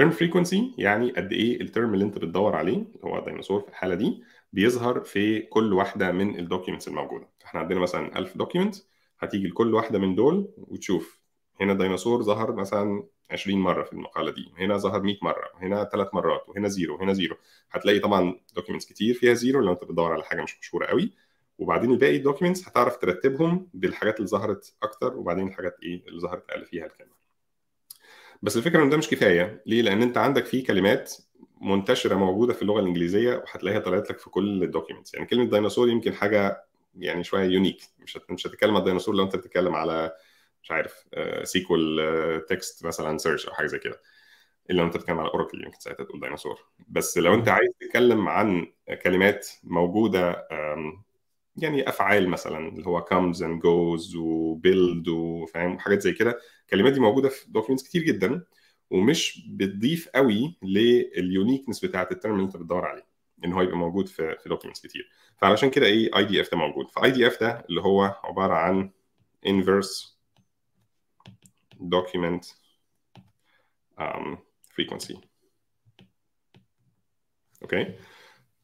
term frequency يعني قد إيه ال term اللي أنت بتدور عليه اللي هو ديناصور في الحالة دي بيظهر في كل واحدة من ال documents الموجودة. إحنا عندنا مثلا 1000 document هتيجي لكل واحدة من دول وتشوف هنا ديناصور ظهر مثلا 20 مرة في المقالة دي هنا ظهر 100 مرة هنا ثلاث مرات وهنا zero هنا zero. هتلاقي طبعا documents كتير فيها zero لو أنت بتدور على حاجة مش مشهورة قوي. وبعدين الباقي ال documents هتعرف ترتبهم بالحاجات اللي ظهرت أكتر وبعدين الحاجات إيه اللي ظهرت أقل فيها الكلمة بس الفكرة إن ده مش كفاية. ليه؟ لأن أنت عندك في كلمات منتشرة موجودة في اللغة الإنجليزية وهتلاقيها طلعت لك في كل ال documents يعني كلمة ديناصور يمكن حاجة يعني شوية unique مش مش هتتكلم عن الديناصور لو أنت بتتكلم على مش عارف SQL text مثلا search أو حاجة زي كده. إلا لو انت بتتكلم على Oracle يمكن ساعتها تقول ديناصور بس لو أنت عايز تتكلم عن كلمات موجودة يعني أفعال مثلا اللي هو comes and goes و build وفاهم حاجات زي كده. الكلمات دي موجودة في documents كتير جدا ومش بتضيف قوي لل uniqueness بتاعت ال term اللي أنت بتدور عليه إن هو يبقى موجود في في documents كتير. فعلشان كده إيه IDF ده موجود. ف IDF ده اللي هو عبارة عن inverse document um, frequency. okay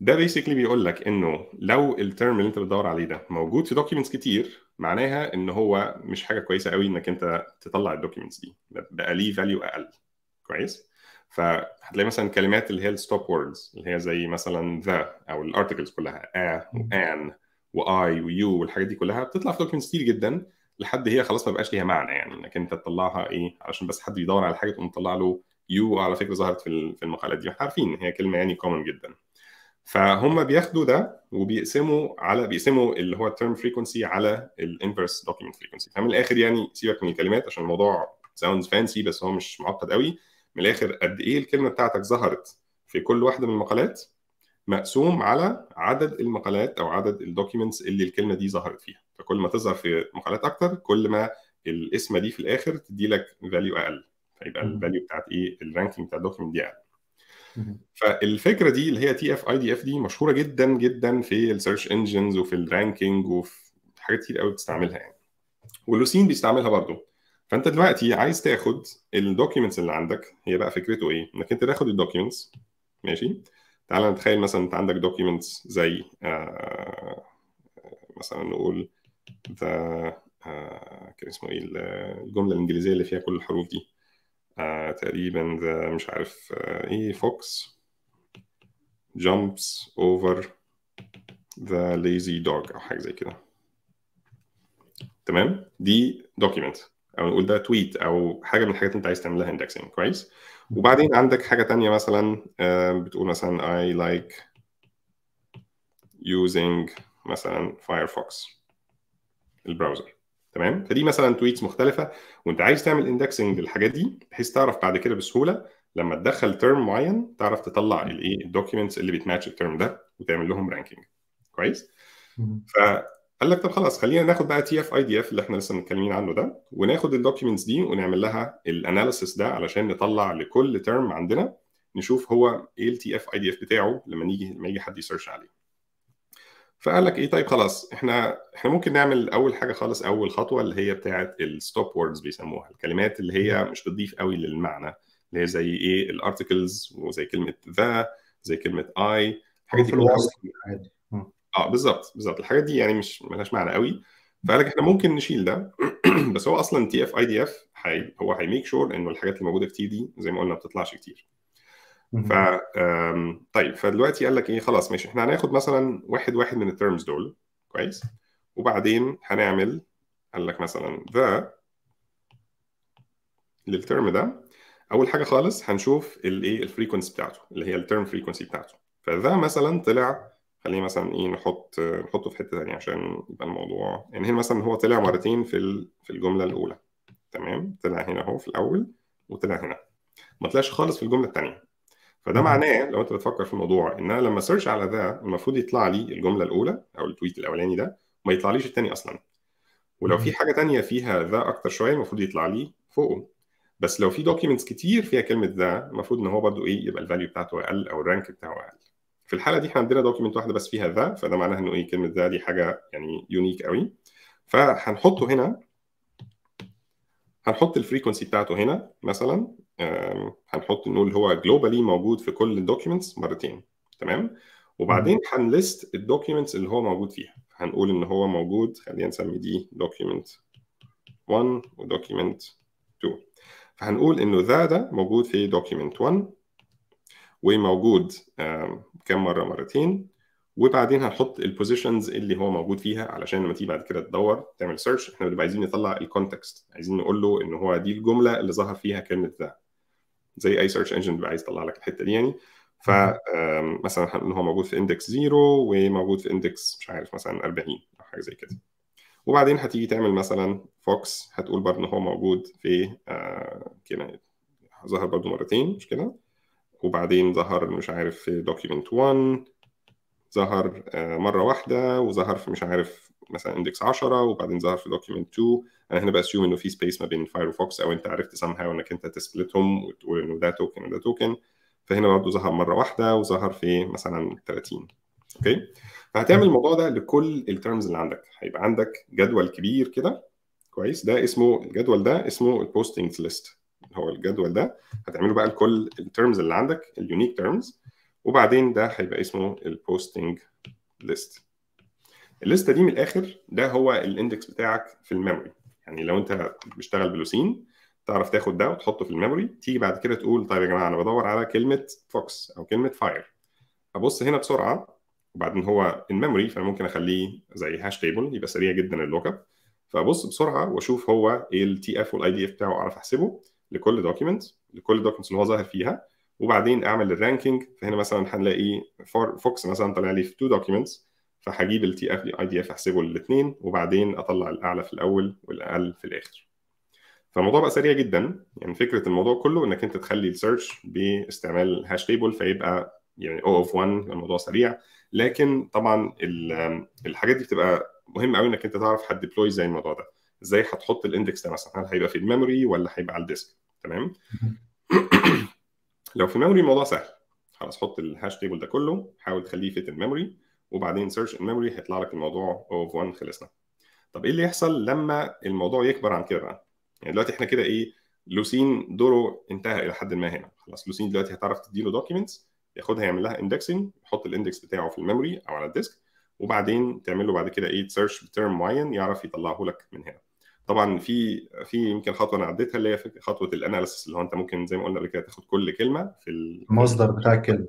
ده basically بيقول لك إنه لو ال term اللي أنت بتدور عليه ده موجود في documents كتير معناها إن هو مش حاجة كويسة قوي إنك أنت تطلع ال documents دي. بقى ليه value أقل. كويس؟ فهتلاقي مثلا كلمات اللي هي ال stop words اللي هي زي مثلا the أو ال articles كلها a و an و I و you والحاجات دي كلها بتطلع في documents كتير جدا. لحد هي خلاص ما بقاش ليها معنى يعني إنك أنت تطلعها إيه علشان بس حد يدور على حاجة تقوم تطلع له you على فكرة ظهرت في المقالات دي. إحنا عارفين إن هي كلمة يعني common جدا. فهم بياخدوا ده وبيقسموا على بيقسموا اللي هو ال term frequency على ال inverse document frequency فمن الآخر يعني سيبك من الكلمات عشان الموضوع sounds fancy بس هو مش معقد قوي. من الآخر قد إيه الكلمة بتاعتك ظهرت في كل واحدة من المقالات مقسوم على عدد المقالات أو عدد ال documents اللي الكلمة دي ظهرت فيها. فكل ما تظهر في مقالات أكتر كل ما الاسم دي في الآخر تدي لك value أقل. فيبقى ال value بتاعت إيه؟ ال ranking بتاع ال document دي أقل. فالفكرة دي اللي هي تي اف اي دي اف دي مشهورة جدا جدا في ال search engines وفي ال ranking وفي حاجات كتير قوي بتستعملها يعني. وال Lucene بيستعملها برضو فأنت دلوقتي عايز تاخد ال documents اللي عندك هي بقى فكرته إيه؟ إنك أنت تاخد ال documents ماشي؟ تعال نتخيل مثلا أنت عندك documents زي آه مثلا نقول the آه كان اسمه إيه الجملة الإنجليزية اللي فيها كل الحروف دي. آه تقريبا the مش عارف آه إيه fox jumps over the lazy dog أو حاجة زي كده. تمام؟ دي document أو نقول ده tweet أو حاجة من الحاجات اللي أنت عايز تعمل لها indexing كويس وبعدين عندك حاجة تانية مثلا بتقول مثلا I like using مثلا Firefox ال browser. تمام؟ فدي مثلا tweets مختلفة. وأنت عايز تعمل indexing للحاجات دي بحيث تعرف بعد كده بسهولة لما تدخل term معين تعرف تطلع الايه ال documents اللي بتماتش ال term ده وتعمل لهم ranking كويس؟ فقال لك طب خلاص خلينا ناخد بقى تي اف اي دي اف اللي إحنا لسه متكلمين عنه ده وناخد ال documents دي ونعمل لها ال analysis ده علشان نطلع لكل term عندنا نشوف هو إيه ال TF-IDF بتاعه لما نيجي لما يجي حد ي search عليه. فقال لك إيه طيب خلاص إحنا إحنا ممكن نعمل أول حاجة خالص أول خطوة اللي هي بتاعه ال stop words بيسموها الكلمات اللي هي مش بتضيف قوي للمعنى اللي هي زي إيه ال articles وزي كلمة the زي كلمة a الحاجات دي كلها عادي. آه بالظبط بالظبط الحاجات دي يعني مش ملهاش معنى قوي. فقال لك إحنا ممكن نشيل ده بس هو أصلا تي اف اي دي اف هو هي make sure إنه الحاجات اللي موجودة كتير دي زي ما قلنا ما بتطلعش كتير. ف طيب فدلوقتي قال لك إيه؟ خلاص ماشي. إحنا هناخد مثلا واحد واحد من ال terms دول كويس؟ وبعدين هنعمل قال لك مثلا the لل term ده أول حاجة خالص هنشوف الايه ال frequency بتاعته اللي هي ال term frequency بتاعته. ف the مثلا طلع خلينا مثلا إيه؟ نحط نحطه في حتة ثانية عشان يبقى الموضوع يعني هنا مثلا هو طلع مرتين في في الجملة الأولى. تمام؟ طلع هنا أهو في الأول وطلع هنا. ما طلعش خالص في الجملة الثانية فده. معناه لو انت بتفكر في الموضوع إن أنا لما search على ده المفروض يطلع لي الجملة الأولى أو ال tweet الأولاني ده ما يطلعليش الثاني أصلا ولو في. حاجة تانية فيها the أكتر شوية المفروض يطلع لي فوقه بس لو في documents كتير فيها كلمة the المفروض إن هو برضو إيه يبقى ال value بتاعته أقل أو ال rank بتاعه أقل في الحالة دي إحنا عندنا document واحدة بس فيها the فده معناها إنه إيه كلمة the دي حاجة يعني unique قوي فهنحطه هنا هنحط ال frequency بتاعته هنا مثلا هنحط نقول هو globally موجود في كل ال documents مرتين. تمام؟ وبعدين هن list ال documents اللي هو موجود فيها. هنقول إن هو موجود خلينا نسمي دي document 1 و document 2 فهنقول إنه the ده موجود في document 1 وموجود كم مرة؟ مرتين. وبعدين هنحط ال positions اللي هو موجود فيها علشان لما تيجي بعد كده تدور تعمل search إحنا بنبقى عايزين نطلع ال context عايزين نقول له إن هو دي الجملة اللي ظهر فيها كلمة the زي أي search engine بيبقى عايز يطلع لك الحتة دي يعني. فمثلا إن هو موجود في index 0 وموجود في index مش عارف مثلا 40 أو حاجة زي كده. وبعدين هتيجي تعمل مثلا fox هتقول برضه إن هو موجود في آه، كده ظهر برضه مرتين مش كده؟ وبعدين ظهر مش عارف في document 1 ظهر آه، مرة واحدة وظهر في مش عارف مثلا index 10 وبعدين ظهر في document 2 أنا هنا ب assume إنه في space ما بين Firefox أو أنت عرفت somehow إنك أنت ت split هم وتقول إنه ده token وده token فهنا برضه ظهر مرة واحدة وظهر في مثلا 30 okay؟ فهتعمل الموضوع ده لكل ال terms اللي عندك. هيبقى عندك جدول كبير كده. كويس. ده اسمه الجدول ده اسمه ال postings list هو الجدول ده هتعمله بقى لكل ال terms اللي عندك ال unique terms وبعدين ده هيبقى اسمه ال posting list الليستة دي من الآخر ده هو ال index بتاعك في ال memory. يعني لو أنت بتشتغل ب Lucene تعرف تاخد ده وتحطه في ال memory تيجي بعد كده تقول طيب يا جماعة أنا بدور على كلمة fox أو كلمة fire أبص هنا بسرعة وبعدين هو ال memory فأنا ممكن أخليه زي hash table يبقى سريع جدا ال look up فأبص بسرعة وأشوف هو إيه ال TF وال IDF بتاعه أعرف أحسبه لكل document لكل document اللي هو ظاهر فيها. وبعدين أعمل ال ranking فهنا مثلا هنلاقي fox مثلا طلع لي في two documents فهجيب ال TF-IDF أحسبه للاثنين وبعدين أطلع الأعلى في الأول والأقل في الآخر. فالموضوع بقى سريع جدا. يعني فكرة الموضوع كله إنك أنت تخلي ال search باستعمال hash table فيبقى يعني O of 1 الموضوع سريع. لكن طبعا ال- الحاجات دي بتبقى مهم قوي إنك أنت تعرف هت deploy إزاي الموضوع ده. إزاي هتحط ال index ده مثلا؟ هل هيبقى في ال memory ولا هيبقى على ال disk تمام؟ لو في ال memory الموضوع سهل. خلاص حط ال hash table ده كله حاول تخليه في ال memory وبعدين search ال memory هيطلع لك الموضوع O of 1 خلصنا. طب إيه اللي يحصل لما الموضوع يكبر عن كده بقى؟ يعني دلوقتي إحنا كده إيه Lucene دوره انتهى إلى حد ما هنا. خلاص Lucene دلوقتي هتعرف تديله documents ياخدها يعمل لها indexing يحط ال index بتاعه في ال memory أو على ال disk وبعدين تعمل له بعد كده إيه ت search ب term معين يعرف يطلعه لك من هنا. طبعا في في يمكن خطوة أنا عديتها اللي هي خطوة ال analysis اللي هو أنت ممكن زي ما قلنا قبل كده تاخد كل كلمة في ال... المصدر بتاع الكلمة.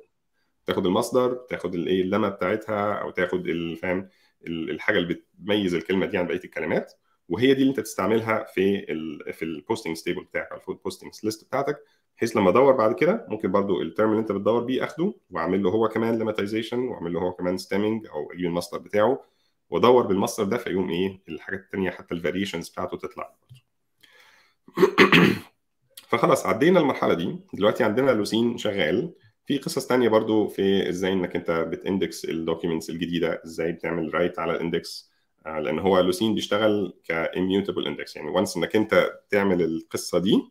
تاخد المصدر تاخد الايه ال lemma بتاعتها أو تاخد الفهم الحاجة اللي بتميز الكلمة دي عن بقية الكلمات. وهي دي اللي أنت تستعملها في ال في ال postings table بتاعك أو ال posting list بتاعتك. بحيث لما أدور بعد كده ممكن برضو ال term اللي أنت بتدور بيه أخده وأعمل له هو كمان lemmatization وأعمل له هو كمان stemming أو أجيب المصدر بتاعه. وأدور بالمصدر ده فيقوم إيه؟ الحاجات الثانية حتى ال variations بتاعته تطلع فخلاص عدينا المرحلة دي. دلوقتي عندنا Lucene شغال. في قصص تانية برضو في إزاي إنك أنت بت index ال documents الجديدة إزاي بتعمل write على ال index لأن هو Lucene بيشتغل ك immutable index يعني once إنك أنت تعمل القصة دي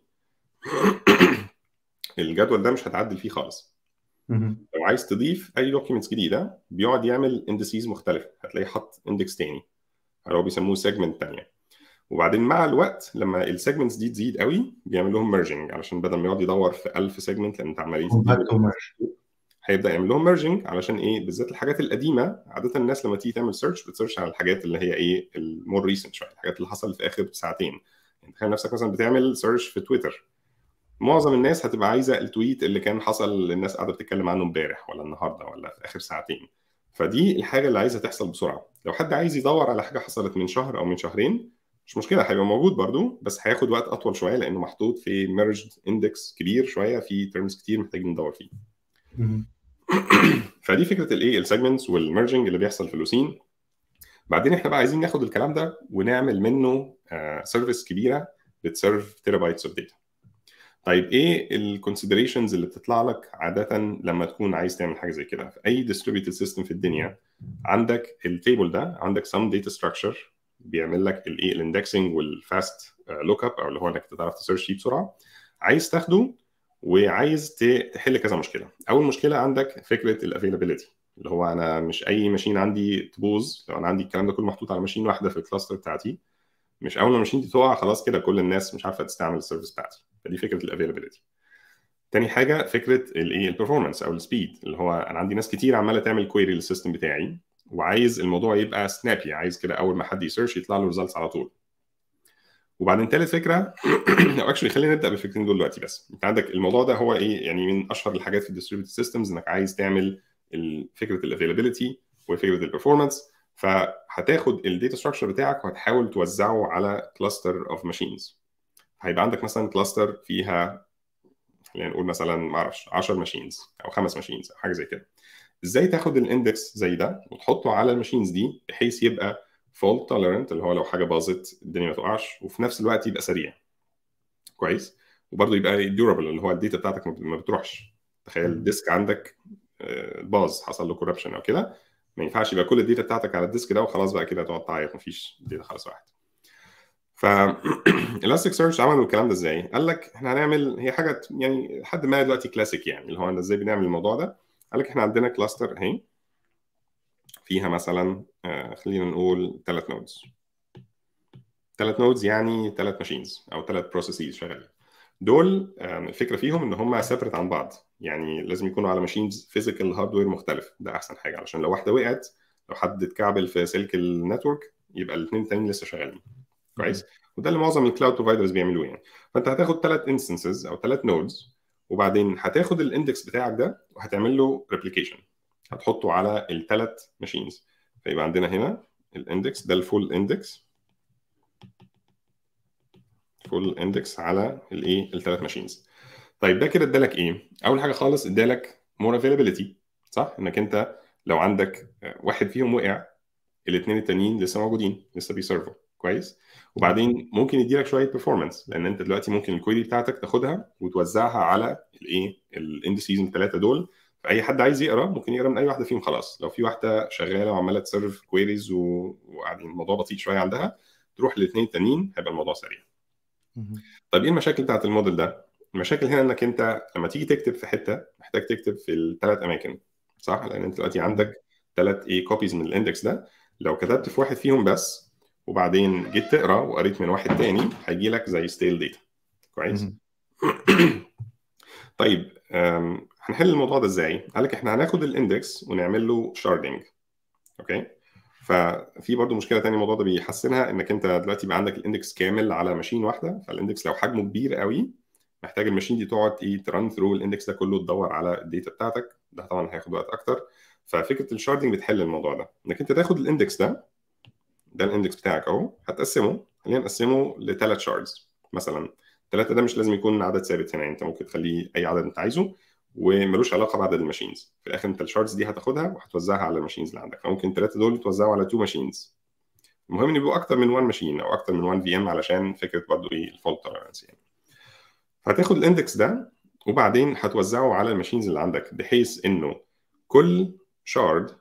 الجدول ده مش هتعدل فيه خالص. لو عايز تضيف أي documents جديدة بيقعد يعمل indices مختلفة. هتلاقيه حط index تاني. اللي هو بيسموه segment تانية. وبعدين مع الوقت لما ال segments دي تزيد قوي بيعمل لهم merging علشان بدل ما يقعد يدور في 1000 segment لأن انت عمال هيبدأ يعمل لهم merging علشان إيه؟ بالذات الحاجات القديمة. عادة الناس لما تيجي تعمل search بت search على الحاجات اللي هي إيه؟ ال more recent شوية. الحاجات اللي حصلت في آخر ساعتين. يعني تخيل نفسك مثلا بتعمل search في تويتر معظم الناس هتبقى عايزة ال tweet اللي كان حصل الناس قاعدة بتتكلم عنه امبارح ولا النهارده ولا في آخر ساعتين. فدي الحاجة اللي عايزة تحصل بسرعة. لو حد عايز يدور على حاجة حصلت من شهر أو من شهرين مش مشكلة هيبقى موجود برضو بس هياخد وقت أطول شوية لأنه محطوط في merged index كبير شوية في terms كتير محتاجين ندور فيه. فدي فكرة الايه ال segments وال merging اللي بيحصل في Lucene بعدين إحنا بقى عايزين ناخد الكلام ده ونعمل منه service uh, كبيرة بت serve terabytes of data طيب إيه ال considerations اللي بتطلع لك عادة لما تكون عايز تعمل حاجة زي كده؟ في أي distributed system في الدنيا عندك ال table ده عندك some data structure بيعمل لك الايه ال indexing وال fast lookup أو اللي هو إنك تعرف ت search فيه بسرعة. عايز تاخده وعايز تحل كذا مشكلة. أول مشكلة عندك فكرة ال availability اللي هو أنا مش أي machine عندي تبوظ لو أنا عندي الكلام ده كله محطوط على machine واحدة في ال cluster بتاعتي مش أول ما ال machine دي تقع خلاص كده كل الناس مش عارفة تستعمل ال service بتاعتي. فدي فكرة ال availability تاني حاجة فكرة الايه ال performance أو ال speed اللي هو أنا عندي ناس كتير عمالة تعمل query لل system بتاعي وعايز الموضوع يبقى snappy عايز كده أول ما حد ي search يطلع له results على طول. وبعدين ثالث فكرة أو actually خلينا نبدأ بالفكرتين دول دلوقتي بس. أنت عندك الموضوع ده هو إيه يعني من أشهر الحاجات في ال distributed systems إنك عايز تعمل فكرة ال availability وفكره ال performance فهتاخد ال data structure بتاعك وهتحاول توزعه على cluster of machines هيبقى عندك مثلا cluster فيها خلينا نقول مثلا ما أعرفش 10 machines أو خمس machines أو حاجة زي كده. إزاي تاخد ال index زي ده وتحطه على ال machines دي بحيث يبقى fault tolerant اللي هو لو حاجة باظت الدنيا ما تقعش وفي نفس الوقت يبقى سريع. كويس؟ وبرضه يبقى durable اللي هو ال data بتاعتك ما بتروحش. تخيل ال disk عندك باظ حصل له corruption أو كده ما ينفعش يبقى كل ال data بتاعتك على ال disk ده وخلاص بقى كده تقعد تعيط مفيش data خالص واحد ف Elasticsearch عملوا الكلام ده إزاي؟ قال لك إحنا هنعمل هي حاجة يعني لحد ما دلوقتي كلاسيك يعني اللي هو أنا إزاي بنعمل الموضوع ده؟ قال لك إحنا عندنا cluster أهي فيها مثلا آه خلينا نقول ثلاث nodes ثلاث nodes يعني ثلاث machines أو ثلاث processes شغالين. دول الفكرة فيهم إن هم separate عن بعض. يعني لازم يكونوا على machines physical hardware مختلف. ده أحسن حاجة علشان لو واحدة وقعت لو حد اتكعبل في سلك ال network يبقى الاثنين التانيين لسه شغالين. كويس؟ وده اللي معظم ال cloud providers بيعملوه يعني. فأنت هتاخد ثلاث instances أو ثلاث nodes وبعدين هتاخد ال index بتاعك ده وهتعمل له replication هتحطه على الثلاث machines فيبقى عندنا هنا ال index ده ال full index full index على الايه الثلاث machines طيب ده كده ادالك إيه؟ أول حاجة خالص ادالك more availability صح؟ إنك أنت لو عندك واحد فيهم وقع الاثنين التانيين لسه موجودين لسه بي serve وا. كويس. وبعدين ممكن يديلك شوية performance لأن أنت دلوقتي ممكن ال query بتاعتك تاخدها وتوزعها على الإيه؟ ال indices الثلاثه دول. فأي حد عايز يقرأ ممكن يقرأ من أي واحدة فيهم خلاص. لو في واحدة شغالة وعمالة ت serve queries وقاعدين الموضوع بطيء شوية عندها تروح للاثنين التانيين هيبقى الموضوع سريع. طيب إيه المشاكل بتاعت الموديل ده؟ المشاكل هنا إنك أنت لما تيجي تكتب في حتة محتاج تكتب في الثلاث أماكن صح؟ لأن أنت دلوقتي عندك ثلاث إيه؟ copies من ال index ده. لو كتبت في واحد فيهم بس وبعدين جيت تقرا وقريت من واحد تاني هيجي لك زي stale data كويس؟ طيب هنحل الموضوع ده إزاي؟ قال لك إحنا هناخد ال index ونعمل له sharding okay؟ ففي برضو مشكلة ثانية الموضوع ده بيحسنها إنك أنت دلوقتي يبقى عندك ال index كامل على machine واحدة فال index لو حجمه كبير قوي محتاج ال machine دي تقعد إيه ت run through ال index ده كله تدور على ال data بتاعتك. ده طبعا هياخد وقت أكتر. ففكرة ال sharding بتحل الموضوع ده. إنك أنت تاخد ال index ده ده ال index بتاعك أهو هتقسمه خلينا نقسمه لثلاث shards مثلا ثلاثة ده مش لازم يكون عدد ثابت هنا أنت ممكن تخليه أي عدد أنت عايزه وملوش علاقة بعدد ال machines. في الآخر أنت ال shards دي هتاخدها وهتوزعها على ال machines اللي عندك. فممكن الثلاثة دول يتوزعوا على two machines المهم إن يبقوا أكتر من 1 machine أو أكتر من 1 VM علشان فكرة برضو إيه ال fault tolerance يعني. هتاخد ال index ده وبعدين هتوزعه على ال machines اللي عندك بحيث إنه كل shard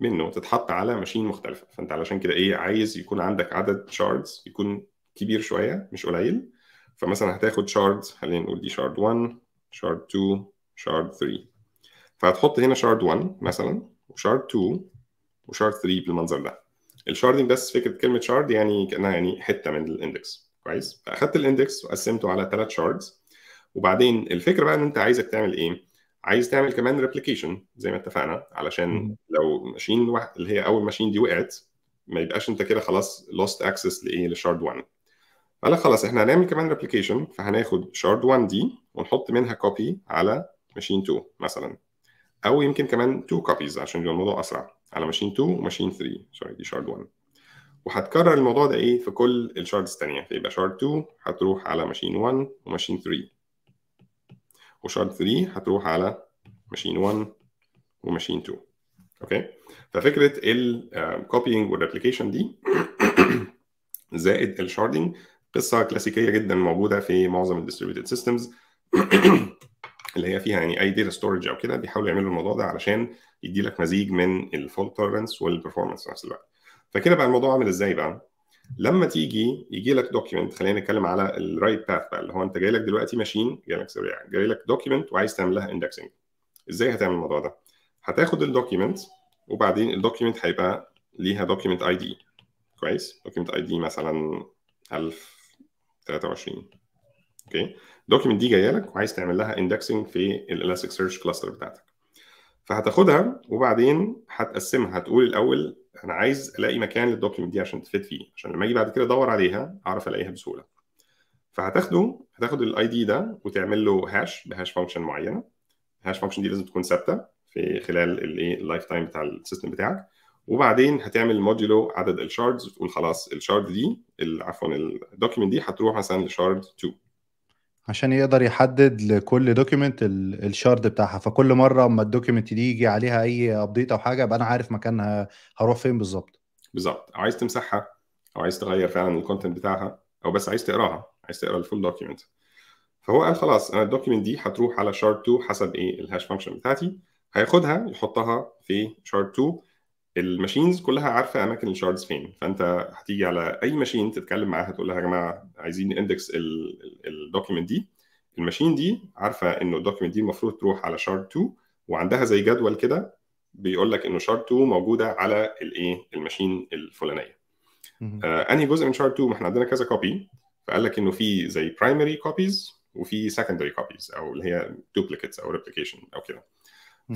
منه تتحط على machine مختلفة. فأنت علشان كده إيه عايز يكون عندك عدد shards يكون كبير شوية مش قليل. فمثلا هتاخد shard خلينا نقول دي shard 1 shard 2 shard 3 فهتحط هنا shard 1 مثلا و shard 2 و shard 3 بالمنظر ده. ال sharding بس فكرة كلمة shard يعني كأنها يعني حتة من ال index. كويس؟ فأخدت ال index وقسمته على ثلاث shards. وبعدين الفكرة بقى إن أنت عايزك تعمل إيه؟ عايز تعمل كمان replication زي ما اتفقنا علشان لو machine واحد اللي هي أول machine دي وقعت ما يبقاش أنت كده خلاص lost access لإيه؟ ل shard 1 قال لك خلاص إحنا هنعمل كمان replication فهناخد shard 1 دي ونحط منها copy على machine 2 مثلا. أو يمكن كمان 2 copies عشان يبقى الموضوع أسرع. على machine 2 و machine 3 sorry دي shard 1 وهتكرر الموضوع ده إيه؟ في كل ال shards الثانية فيبقى shard 2 هتروح على machine 1 و machine 3 و shard 3 هتروح على machine 1 و machine 2 okay ففكرة ال copying وال replication دي زائد ال sharding قصة كلاسيكية جدا موجودة في معظم ال distributed systems اللي هي فيها يعني أي data storage أو كده بيحاولوا يعملوا الموضوع ده علشان يدي لك مزيج من ال fault tolerance وال performance في نفس الوقت. فكده بقى الموضوع عامل إزاي بقى؟ لما تيجي يجي لك document خلينا نتكلم على ال write path بقى اللي هو أنت جاي لك دلوقتي machine جاي لك sorry جاي لك document وعايز تعمل لها indexing إزاي هتعمل الموضوع ده؟ هتاخد ال document وبعدين ال document هيبقى ليها document ID كويس؟ document ID مثلا 1023 okay؟ ال document دي جاية لك وعايز تعمل لها indexing في ال Elasticsearch cluster بتاعتك. فهتاخدها وبعدين هتقسمها هتقول الأول أنا عايز ألاقي مكان لل document دي عشان تفيد فيه. عشان لما أجي بعد كده أدور عليها أعرف ألاقيها بسهولة. فهتاخده هتاخد ال ID ده وتعمل له hash ب hash function معينة. ال hash function دي لازم تكون ثابتة في خلال الايه ال lifetime بتاع ال system بتاعك. وبعدين هتعمل modulo عدد ال shards وتقول خلاص ال shard دي عفوا ال document دي هتروح مثلا ل shard 2 عشان يقدر يحدد لكل document ال shard بتاعها. فكل مرة أما ال document دي يجي عليها أي update أو حاجة ابقى أنا عارف مكانها هروح فين بالظبط. بالظبط. عايز تمسحها أو عايز تغير فعلا ال content بتاعها أو بس عايز تقراها عايز تقرأ ال full document فهو قال خلاص أنا ال document دي هتروح على shard 2 حسب إيه ال hash function بتاعتي. هياخدها يحطها في shard 2 ال machines كلها عارفة أماكن ال shards فين فأنت هتيجي على أي machine تتكلم معاها تقول لها يا جماعة عايزين index ال document دي. ال machine دي عارفة إنه ال document دي المفروض تروح على shard 2 وعندها زي جدول كده بيقول لك إنه shard 2 موجودة على الايه ال machine الفلانية. آه أنهي جزء من shard 2 ما إحنا عندنا كذا copy فقال لك إنه في زي primary copies وفي secondary copies أو اللي هي duplicates أو replication أو كده.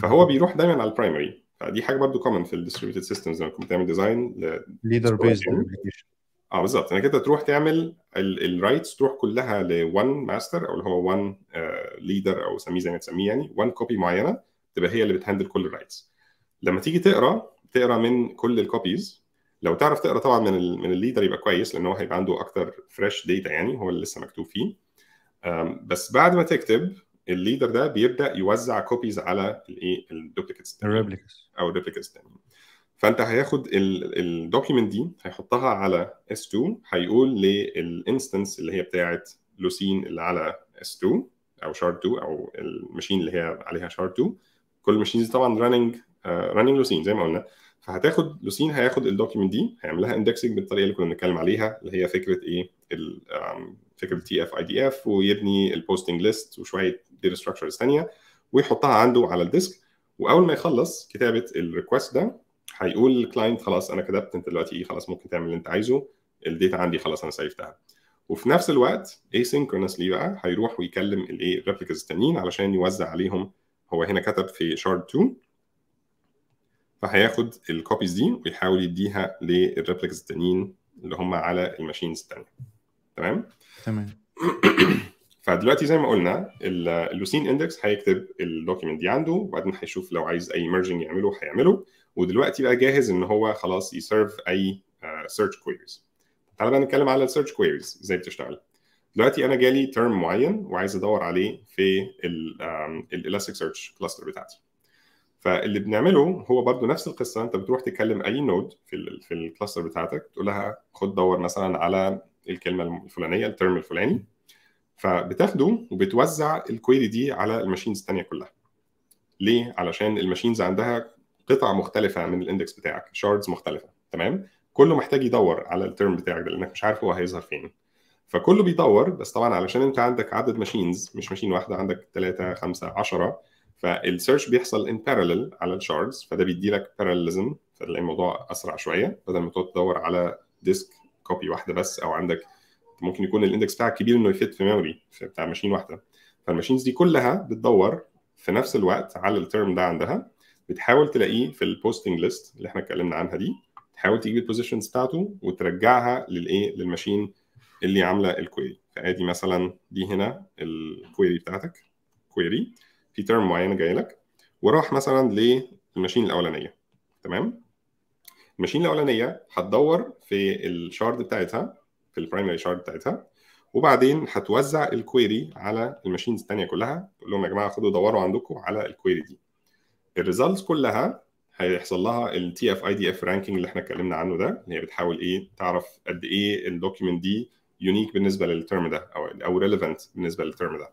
فهو بيروح دايما على ال primary فدي حاجة برضو common في ال distributed systems لما كنت بتعمل design leader based آه بالظبط. انك انت تروح تعمل ال writes تروح كلها ل1 ماستر أو اللي هو 1 leader أو سميه زي ما تسميه يعني 1 copy معينة تبقى هي اللي بت handle كل ال writes لما تيجي تقرأ تقرأ من كل ال copies لو تعرف تقرأ طبعا من ال من ال leader يبقى كويس لأن هو هيبقى عنده أكتر fresh data يعني هو اللي لسه مكتوب فيه. بس بعد ما تكتب ال leader ده بيبدأ يوزع copies على الإيه؟ ال duplicates ال replicas أو ال replicates الثانيين فأنت هياخد ال document دي هيحطها على S2 هيقول لل instance اللي هي بتاعه Lucene اللي على S2 أو shard 2 أو ال machine اللي هي عليها shard 2 كل ال machines طبعا running running Lucene زي ما قلنا. فهتاخد Lucene هياخد ال document دي هيعمل لها indexing بالطريقة اللي كنا بنتكلم عليها اللي هي فكرة إيه؟ فكره تي اف اي دي اف ويبني ال posting list وشوية data structures ثانية ويحطها عنده على ال disk. وأول ما يخلص كتابة ال request ده هيقول لل client خلاص أنا كتبت أنت دلوقتي إيه خلاص ممكن تعمل اللي أنت عايزه ال data عندي خلاص أنا save تها وفي نفس الوقت asynchronously بقى هيروح ويكلم الايه ال replicas التانيين علشان يوزع عليهم. هو هنا كتب في shard 2 فهياخد ال copies دي ويحاول يديها لل replicas التانيين اللي هم على ال machines الثانية تمام؟ تمام. فدلوقتي زي ما قلنا ال Lucene index هيكتب ال document دي عنده وبعدين هيشوف لو عايز أي merging يعمله هيعمله. ودلوقتي بقى جاهز إن هو خلاص ي serve أي search queries تعال بقى نتكلم على ال search queries إزاي بتشتغل. دلوقتي أنا جالي term معين وعايز أدور عليه في ال Elasticsearch cluster بتاعتي. فاللي بنعمله هو برضو نفس القصة. أنت بتروح تكلم أي node في ال في ال cluster بتاعتك تقول لها خد دور مثلا على الكلمة الفلانية ال term الفلاني فبتاخده وبتوزع ال query دي على ال machines الثانية كلها. ليه؟ علشان ال machines عندها قطع مختلفة من ال index بتاعك shards مختلفة تمام؟ كله محتاج يدور على ال term بتاعك ده لأنك مش عارف هو هيظهر فين. فكله بيدور بس طبعا علشان أنت عندك عدد machines مش machine واحدة عندك 3 5 10 فال search بيحصل in parallel على ال shards فده بيدي لك parallelism فتلاقي الموضوع أسرع شوية بدل ما تقعد تدور على disk copy واحدة بس أو عندك ممكن يكون ال index بتاعك كبير إنه ي fit في memory بتاع machine واحدة. فال machines دي كلها بتدور في نفس الوقت على ال term ده عندها. بتحاول تلاقيه في ال posting list اللي إحنا اتكلمنا عنها دي. تحاول تجيب ال positions بتاعته وترجعها للإيه؟ لل machine اللي عاملة ال query فأدي مثلا دي هنا ال query بتاعتك query في term معين جاي لك. وراح مثلا لل machine الأولانية. تمام؟ ال machine الأولانية هتدور في ال shard بتاعتها في ال primary shard بتاعتها وبعدين هتوزع ال query على ال machines الثانية كلها تقول لهم يا جماعة خدوا دوروا عندكم على ال query دي. ال results كلها هيحصل لها ال TF-IDF ranking اللي إحنا اتكلمنا عنه ده اللي هي بتحاول إيه تعرف قد إيه ال document دي unique بالنسبة لل term ده أو أو relevant بالنسبة لل term ده.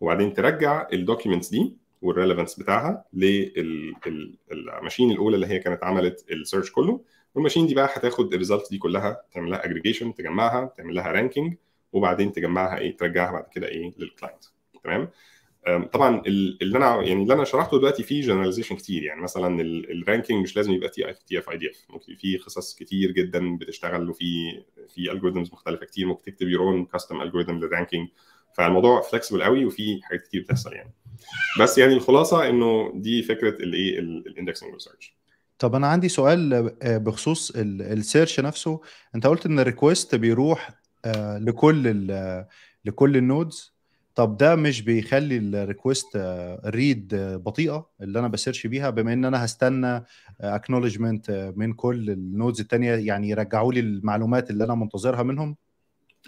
وبعدين ترجع ال documents دي وال relevance بتاعها لل machine الأولى اللي هي كانت عملت ال search كله. وال machine دي بقى هتاخد ال result دي كلها تعمل لها اجريجيشن تجمعها تعمل لها ranking وبعدين تجمعها إيه ترجعها بعد كده إيه لل client تمام؟ طبعا اللي أنا يعني اللي أنا شرحته دلوقتي فيه generalization كتير. يعني مثلا ال ranking مش لازم يبقى تي اف تي اف اي دي اف ممكن في قصص كتير جدا بتشتغل وفي في algorithms مختلفة كتير. ممكن تكتب your own custom algorithm لل ranking فالموضوع flexible قوي وفي حاجات كتير بتحصل يعني. بس يعني الخلاصة إنه دي فكرة الايه ال indexing وال search طب أنا عندي سؤال بخصوص ال search نفسه. أنت قلت إن ال request بيروح لكل لكل ال nodes طب ده مش بيخلي ال request read بطيئة اللي أنا ب search بيها؟ بما إن أنا هستنى acknowledgment من كل ال nodes الثانية يعني يرجعوا لي المعلومات اللي أنا منتظرها منهم؟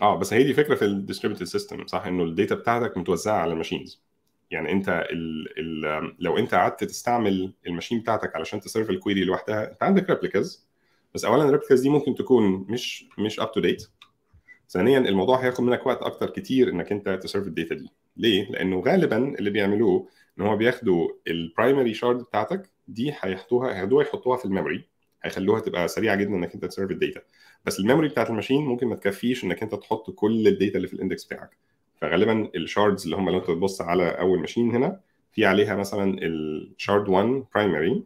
آه بس هي دي فكرة في ال distributed system صح؟ إنه ال data بتاعتك متوزعة على ال machines يعني أنت ال ال لو أنت قعدت تستعمل ال machine بتاعتك علشان ت serve ال query لوحدها أنت عندك replicas بس اولا ال replicas دي ممكن تكون مش مش up to date ثانيا الموضوع هياخد منك وقت أكتر كتير إنك أنت ت serve ال data دي. ليه؟ لأنه غالبا اللي بيعملوه إن هو بياخدوا ال primary shard بتاعتك دي هيحطوها هياخدوها يحطوها في ال memory. هيخلوها تبقى سريعة جدا إنك أنت ت serve ال data. بس ال memory بتاعت ال machine ممكن ما تكفيش إنك أنت تحط كل ال data اللي في ال index بتاعك. فغالبا ال shards اللي هم لو أنت تبص على أول machine هنا في عليها مثلا ال shard 1 primary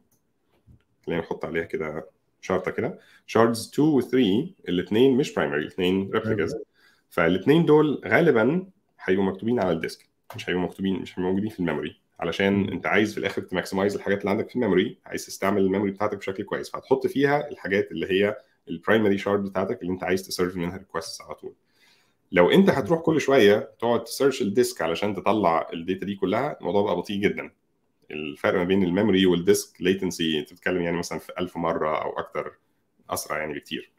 خلينا نحط عليها كده شارطه كده. shards 2 و 3 الاثنين مش primary الاثنين replicas فالاثنين دول غالبا هيبقوا مكتوبين على ال disk مش هيبقوا مكتوبين مش هيبقوا موجودين في ال memory. علشان انت عايز في الآخر ت maximize الحاجات اللي عندك في ال memory عايز تستعمل ال memory بتاعتك بشكل كويس فهتحط فيها الحاجات اللي هي ال primary shard بتاعتك اللي انت عايز ت serve منها request على طول. لو انت هتروح كل شوية تقعد ت search ال disk علشان تطلع ال data دي كلها الموضوع بقى بطيء جدا. الفرق ما بين ال memory وال disk latency تتكلم يعني مثلا في 1000 مرة أو أكتر أسرع يعني بكتير.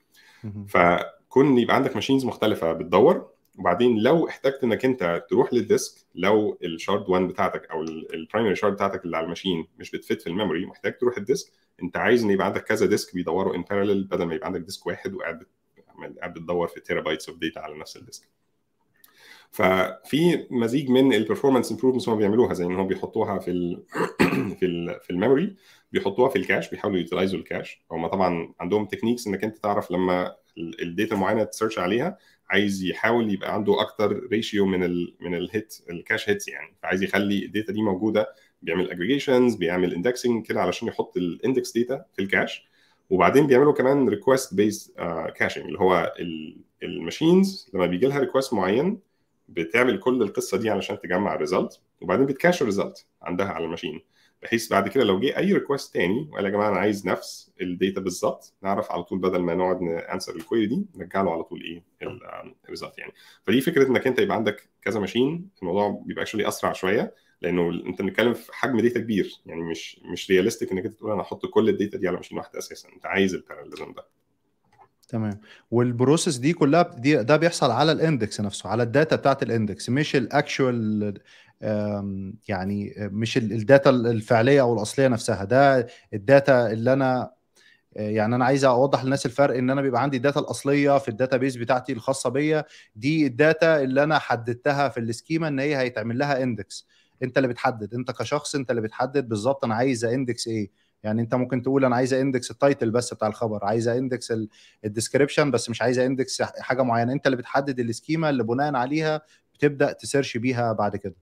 فكون يبقى عندك machines مختلفة بتدور وبعدين لو احتجت إنك أنت تروح لل disk لو ال shard 1 بتاعتك أو ال primary shard بتاعتك اللي على ال machine مش بت fit في ال memory محتاج تروح ال disk. أنت عايز ان يبقى عندك كذا disk بيدوروا in parallel بدل ما يبقى عندك disk واحد وقاعد قاعد بتدور في terabytes of data على نفس ال disk. ففي مزيج من ال performance improvements هم بيعملوها زي إن هم بيحطوها في ال في ال في ال memory بيحطوها في الكاش بيحاولوا يوتيلايزوا الكاش. هم طبعا عندهم techniques إنك أنت تعرف لما ال data معينة ت search عليها عايز يحاول يبقى عنده أكتر ratio من ال من ال hit ال cache hits يعني. فعايز يخلي ال data دي موجودة بيعمل aggregations بيعمل indexing كده علشان يحط ال index data في ال cache وبعدين بيعملوا كمان request based caching اللي هو ال machines لما بيجي لها request معين بتعمل كل القصة دي علشان تجمع ال result وبعدين بت cache ال result عندها على ال machine. بحيث بعد كده لو جه أي request تاني وقال يا جماعة أنا عايز نفس ال data بالظبط نعرف على طول بدل ما نقعد ن answer ال query دي نرجع له على طول إيه ال result يعني. فدي فكرة إنك أنت يبقى عندك كذا machine الموضوع بيبقى actually أسرع شوية لأنه أنت بنتكلم في حجم data كبير يعني مش مش realistic إنك أنت تقول أنا أحط كل ال data دي على machine واحدة أساسا أنت عايز ال parallelism ده. تمام. وال process دي كلها دي ده بيحصل على ال index نفسه على ال data بتاعت ال index مش ال actual يعني مش ال data الفعلية أو الأصلية نفسها. ده ال data اللي أنا يعني أنا عايز أوضح للناس الفرق إن أنا بيبقى عندي ال data الأصلية في ال database بتاعتي الخاصة بيا. دي ال data اللي أنا حددتها في ال schema إن هي هيتعمل لها index. أنت اللي بتحدد أنت كشخص أنت اللي بتحدد بالظبط أنا عايز index إيه. يعني انت ممكن تقول أنا عايز index ال title بس بتاع الخبر عايز index ال description بس مش عايز index حاجة معينة. انت اللي بتحدد ال schema اللي بناء عليها بتبدأ ت search بيها بعد كده.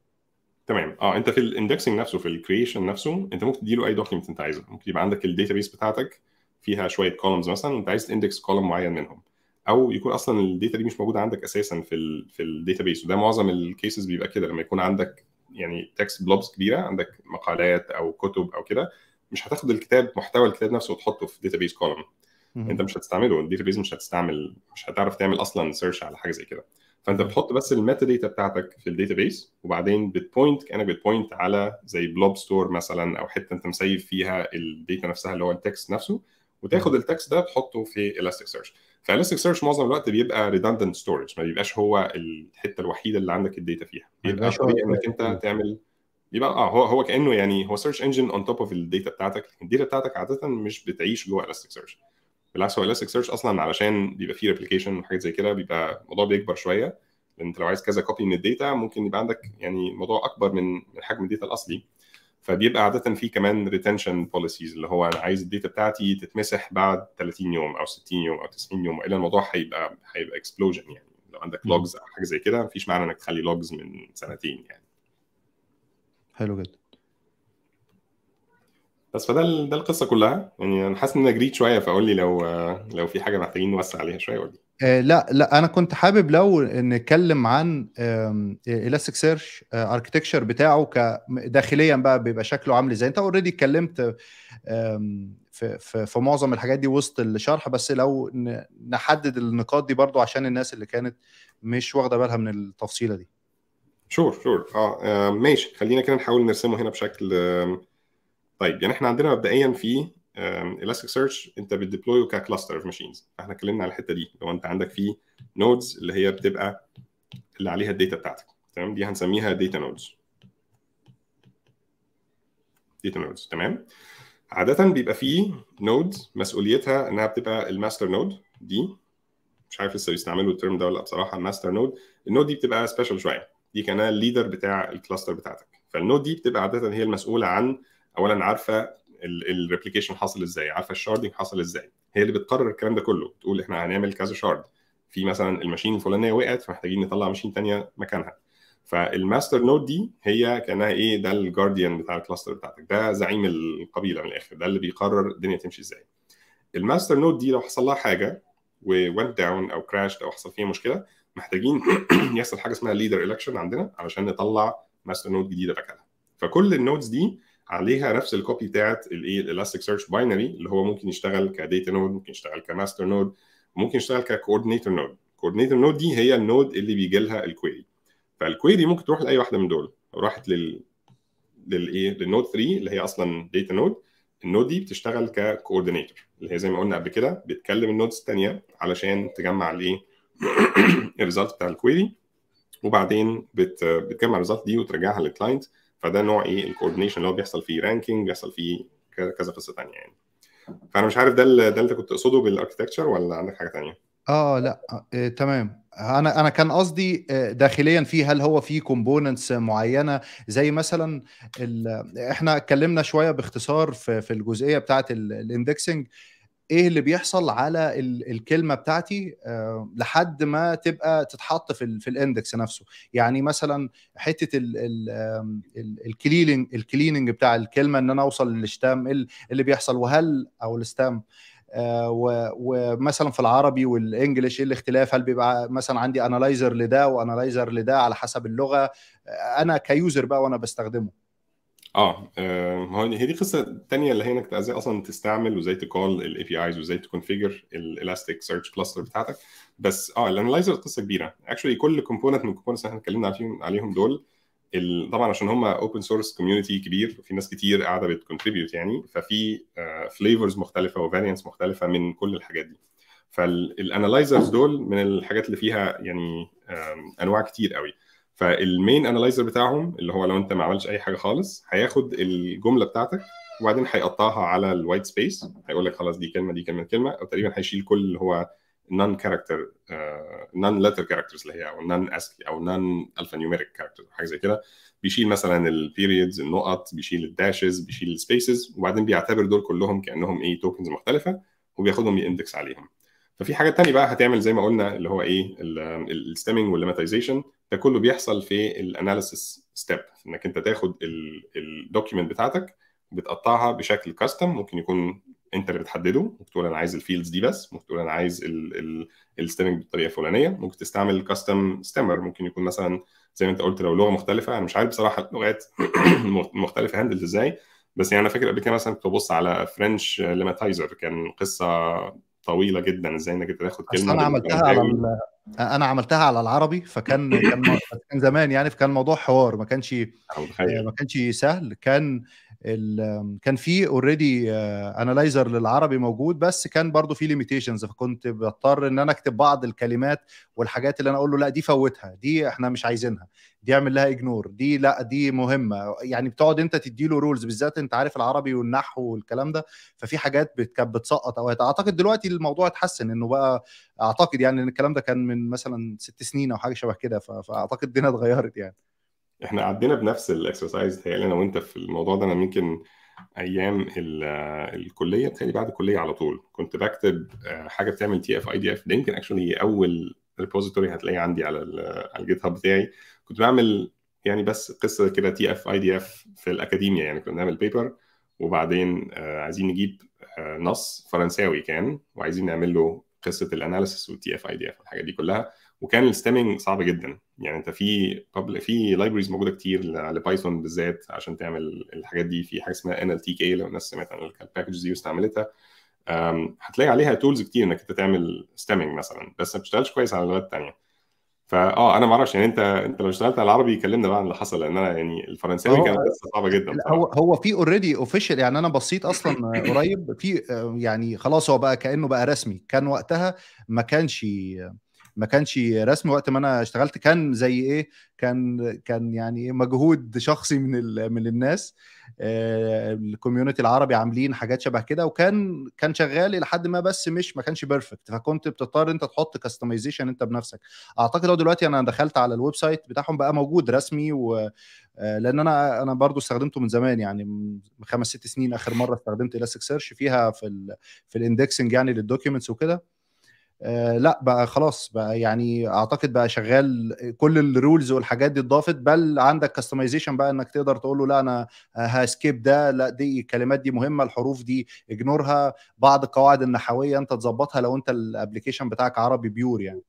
تمام. آه انت في ال indexing نفسه في ال creation نفسه انت ممكن تديله اي document انت عايزه. ممكن يبقى عندك ال database بتاعتك فيها شوية columns مثلا وانت عايز ت index column معين منهم. أو يكون أصلا ال data دي مش موجودة عندك أساسا في ال في ال database وده معظم ال cases بيبقى كده. لما يكون عندك يعني text blobs كبيرة عندك مقالات أو كتب أو كده مش هتاخد الكتاب محتوى الكتاب نفسه وتحطه في database column انت مش هتستعمله ال database مش هتستعمل مش هتعرف تعمل أصلا search على حاجة زي كده. فأنت بتحط بس ال metadata بتاعتك في ال database وبعدين بت point كأنك بت point على زي blob store مثلا أو حتة أنت م save فيها ال data نفسها اللي هو ال text نفسه وتاخد ال text ده تحطه في Elasticsearch ف Elasticsearch معظم الوقت بيبقى redundant storage ما بيبقاش هو الحتة الوحيدة اللي عندك ال data فيها. بيبقى طبيعي إنك أنت تعمل يبقى آه هو هو كأنه يعني هو search engine on top of ال data بتاعتك ال data بتاعتك عادة مش بتعيش جوه Elasticsearch بالعكس هو Elasticsearch أصلا علشان بيبقى فيه replication وحاجات زي كده بيبقى الموضوع بيكبر شوية. لأن أنت لو عايز كذا copy من ال data ممكن يبقى عندك يعني موضوع أكبر من من حجم ال data الأصلي. فبيبقى عادة في كمان retention policies اللي هو أنا عايز ال data بتاعتي تتمسح بعد 30 يوم أو 60 يوم أو 90 يوم وإلا الموضوع هيبقى هيبقى explosion يعني. لو عندك logs أو حاجة زي كده مفيش معنى إنك تخلي logs من سنتين يعني. حلو جدا. بس فده ده القصة كلها؟ يعني أنا حاسس ان أنا جريت شوية فقول لي لو لو في حاجة محتاجين نوسع عليها شوية قول لي. آه لا لا أنا كنت حابب لو نتكلم عن Elasticsearch architecture بتاعه داخليا بقى بيبقى شكله عامل إزاي. أنت already اتكلمت في, في في معظم الحاجات دي وسط الشرح بس لو نحدد النقاط دي برضو عشان الناس اللي كانت مش واخدة بالها من التفصيلة دي. sure sure آه ماشي. خلينا كده نحاول نرسمه هنا بشكل طيب يعني إحنا عندنا مبدئيا في Elasticsearch انت بت deploy ه ك cluster of machines إحنا اتكلمنا على الحتة دي. لو انت عندك في nodes اللي هي بتبقى اللي عليها ال data بتاعتك. تمام؟ دي هنسميها data nodes data nodes تمام؟ عادة بيبقى في nodes مسؤوليتها انها بتبقى ال master node دي مش عارف لسه بيستعملوا ال term ده ولا بصراحة ال master node ال node دي بتبقى special شوية. دي كانها ال leader بتاع ال cluster بتاعتك. فال node دي بتبقى عادة هي المسؤولة عن اولا عارفة ال replication حاصل إزاي عارفة ال sharding حصل إزاي. هي اللي بتقرر الكلام ده كله تقول إحنا هنعمل كذا shard في مثلا ال machine الفلانية وقعت فمحتاجين نطلع machine ثانية مكانها. فال master node دي هي كأنها إيه ده ال guardian بتاع ال cluster بتاعتك. ده زعيم القبيلة من الآخر ده اللي بيقرر الدنيا تمشي إزاي. ال master node دي لو حصل لها حاجة went down أو crashed أو حصل فيها مشكلة محتاجين يحصل حاجة اسمها leader election عندنا علشان نطلع master node جديدة مكانها فكل ال nodes دي عليها نفس ال copy بتاعت الايه ال Elasticsearch binary اللي هو ممكن يشتغل ك data node ممكن يشتغل ك master node ممكن يشتغل ك coordinator node coordinator node دي هي ال node اللي بيجي لها ال query فال query ممكن تروح لأي واحدة من دول. راحت لل للايه لل node 3 اللي هي أصلا data node ال node دي بتشتغل ك coordinator اللي هي زي ما قلنا قبل كده بتكلم ال nodes الثانية علشان تجمع الايه ال result بتاع ال query وبعدين بت بتجمع ال result دي وترجعها لل client فده نوع إيه؟ ال coordination اللي هو بيحصل فيه ranking بيحصل فيه كذا قصة ثانية يعني. فأنا مش عارف ده اللي ده أنت كنت تقصده بال architecture ولا عندك حاجة ثانية آه لأ آه تمام. أنا أنا كان قصدي داخليا فيه هل هو في components معينة؟ زي مثلا إحنا اتكلمنا شوية باختصار في, في الجزئية بتاعة ال indexing إيه اللي بيحصل على الكلمة بتاعتي أه لحد ما تبقى تتحط في في ال index نفسه. يعني مثلا حتة ال cleaning ال cleaning بتاع الكلمة إن أنا أوصل لل stem اللي بيحصل؟ وهل أو ال stem أه ومثلا في العربي وال English إيه الاختلاف؟ هل بيبقى مثلا عندي analyzer لده و analyzer لده على حسب اللغة؟ أنا ك user بقى وأنا بستخدمه. آه ما هو هي دي قصة تانية اللي هي إنك إزاي أصلا تستعمل وإزاي ت call ال APIs وإزاي ت configure ال Elasticsearch cluster بتاعتك. بس آه ال analyzer قصة كبيرة. actually كل component من ال components اللي إحنا اتكلمنا عليهم عليهم دول طبعا عشان هم open source community كبير في ناس كتير قاعدة بت contribute يعني ففي flavors مختلفة و variants مختلفة من كل الحاجات دي. فال analyzers دول من الحاجات اللي فيها يعني أنواع كتير قوي. فال main analyzer بتاعهم اللي هو لو انت ما عملتش أي حاجة خالص هياخد الجملة بتاعتك وبعدين هيقطعها على ال white space هيقول لك خلاص دي كلمة دي كلمة كلمة. أو تقريبا هيشيل كل اللي هو non character non letter characters اللي هي أو non ASCII أو non alphanumeric character حاجة زي كده. بيشيل مثلا ال periods النقط بيشيل ال dashes بيشيل ال spaces وبعدين بيعتبر دول كلهم كأنهم إيه tokens مختلفة وبياخدهم ي index عليهم. ففي حاجات تانية بقى هتعمل زي ما قلنا اللي هو إيه ال stemming وال lemmatization ده كله بيحصل في ال analysis step إنك أنت تاخد ال document بتاعتك بتقطعها بشكل custom ممكن يكون أنت اللي بتحدده ممكن تقول أنا عايز ال fields دي بس ممكن تقول أنا عايز ال stemming بالطريقة الفلانية ممكن تستعمل custom stemmer ممكن يكون مثلا زي ما أنت قلت لو لغة مختلفة أنا مش عارف بصراحة اللغات مختلفة handle إزاي بس يعني أنا فاكر قبل كده مثلا كنت ببص على French lemmatizer كان قصة طويلة جدا إزاي إنك تاخد كلمة أنا عملتها على. أنا عملتها على العربي فكان كان كان زمان يعني فكان الموضوع حوار ما كانش ما كانش سهل كان. كان في already analyzer للعربي موجود بس كان برضو في limitations فكنت بضطر إن أنا أكتب بعض الكلمات والحاجات اللي أنا أقول له لأ دي فوتها دي إحنا مش عايزينها دي أعمل لها ignore دي لأ دي مهمة يعني بتقعد أنت تدي له rules بالذات أنت عارف العربي والنحو والكلام ده ففي حاجات كانت بتسقط أو أعتقد دلوقتي الموضوع اتحسن إنه بقى أعتقد يعني إن الكلام ده كان من مثلا ست سنين أو حاجة شبه كده فأعتقد الدنيا اتغيرت يعني. إحنا عدينا بنفس ال exercise تهيألي أنا وأنت في الموضوع ده. أنا يمكن أيام الكلية بتهيألي بعد الكلية على طول كنت بكتب حاجة بتعمل تي اف اي دي اف ده يمكن actually أول repository هتلاقيه عندي على على ال GitHub بتاعي. كنت بعمل يعني بس قصة كده تي اف اي دي اف في الاكاديميا يعني كنا بنعمل paper وبعدين عايزين نجيب نص فرنساوي كان وعايزين نعمل له قصة ال analysis وال TF-IDF الحاجات دي كلها وكان ال stemming صعب جدا. يعني انت في في libraries موجودة كتير ل Python بالذات عشان تعمل الحاجات دي. في حاجة اسمها NLTK لو الناس سمعت عن ال packages دي واستعملتها. هتلاقي عليها tools كتير إنك أنت تعمل stemming مثلا بس ما بتشتغلش كويس على اللغات الثانية فاه أنا ما أعرفش يعني أنت أنت لو اشتغلت على العربي كلمنا بقى عن اللي حصل لأن أنا يعني الفرنساوي قصة صعبة جدا. هو هو في already official يعني أنا بصيت أصلا قريب في يعني خلاص هو بقى كأنه بقى رسمي كان وقتها ما كانش ما كانش رسمي وقت ما أنا اشتغلت كان زي إيه كان كان يعني مجهود شخصي من من الناس. ال community العربي عاملين حاجات شبه كده وكان كان شغال لحد ما بس مش ما كانش perfect فكنت بتضطر أنت تحط customization أنت بنفسك. أعتقد هو دلوقتي أنا دخلت على ال website بتاعهم بقى موجود رسمي و لأن أنا أنا برضو استخدمته من زمان يعني من خمس ست سنين آخر مرة استخدمت Elasticsearch فيها في ال في ال indexing يعني لل documents وكده. آه لا بقى خلاص بقى يعني أعتقد بقى شغال كل ال rules والحاجات دي اتضافت بل عندك customization بقى إنك تقدر تقول له لا أنا ه skip ده لا دي الكلمات دي مهمة الحروف دي ignore ها بعض القواعد النحوية أنت تظبطها لو أنت ال application بتاعك عربي pure يعني.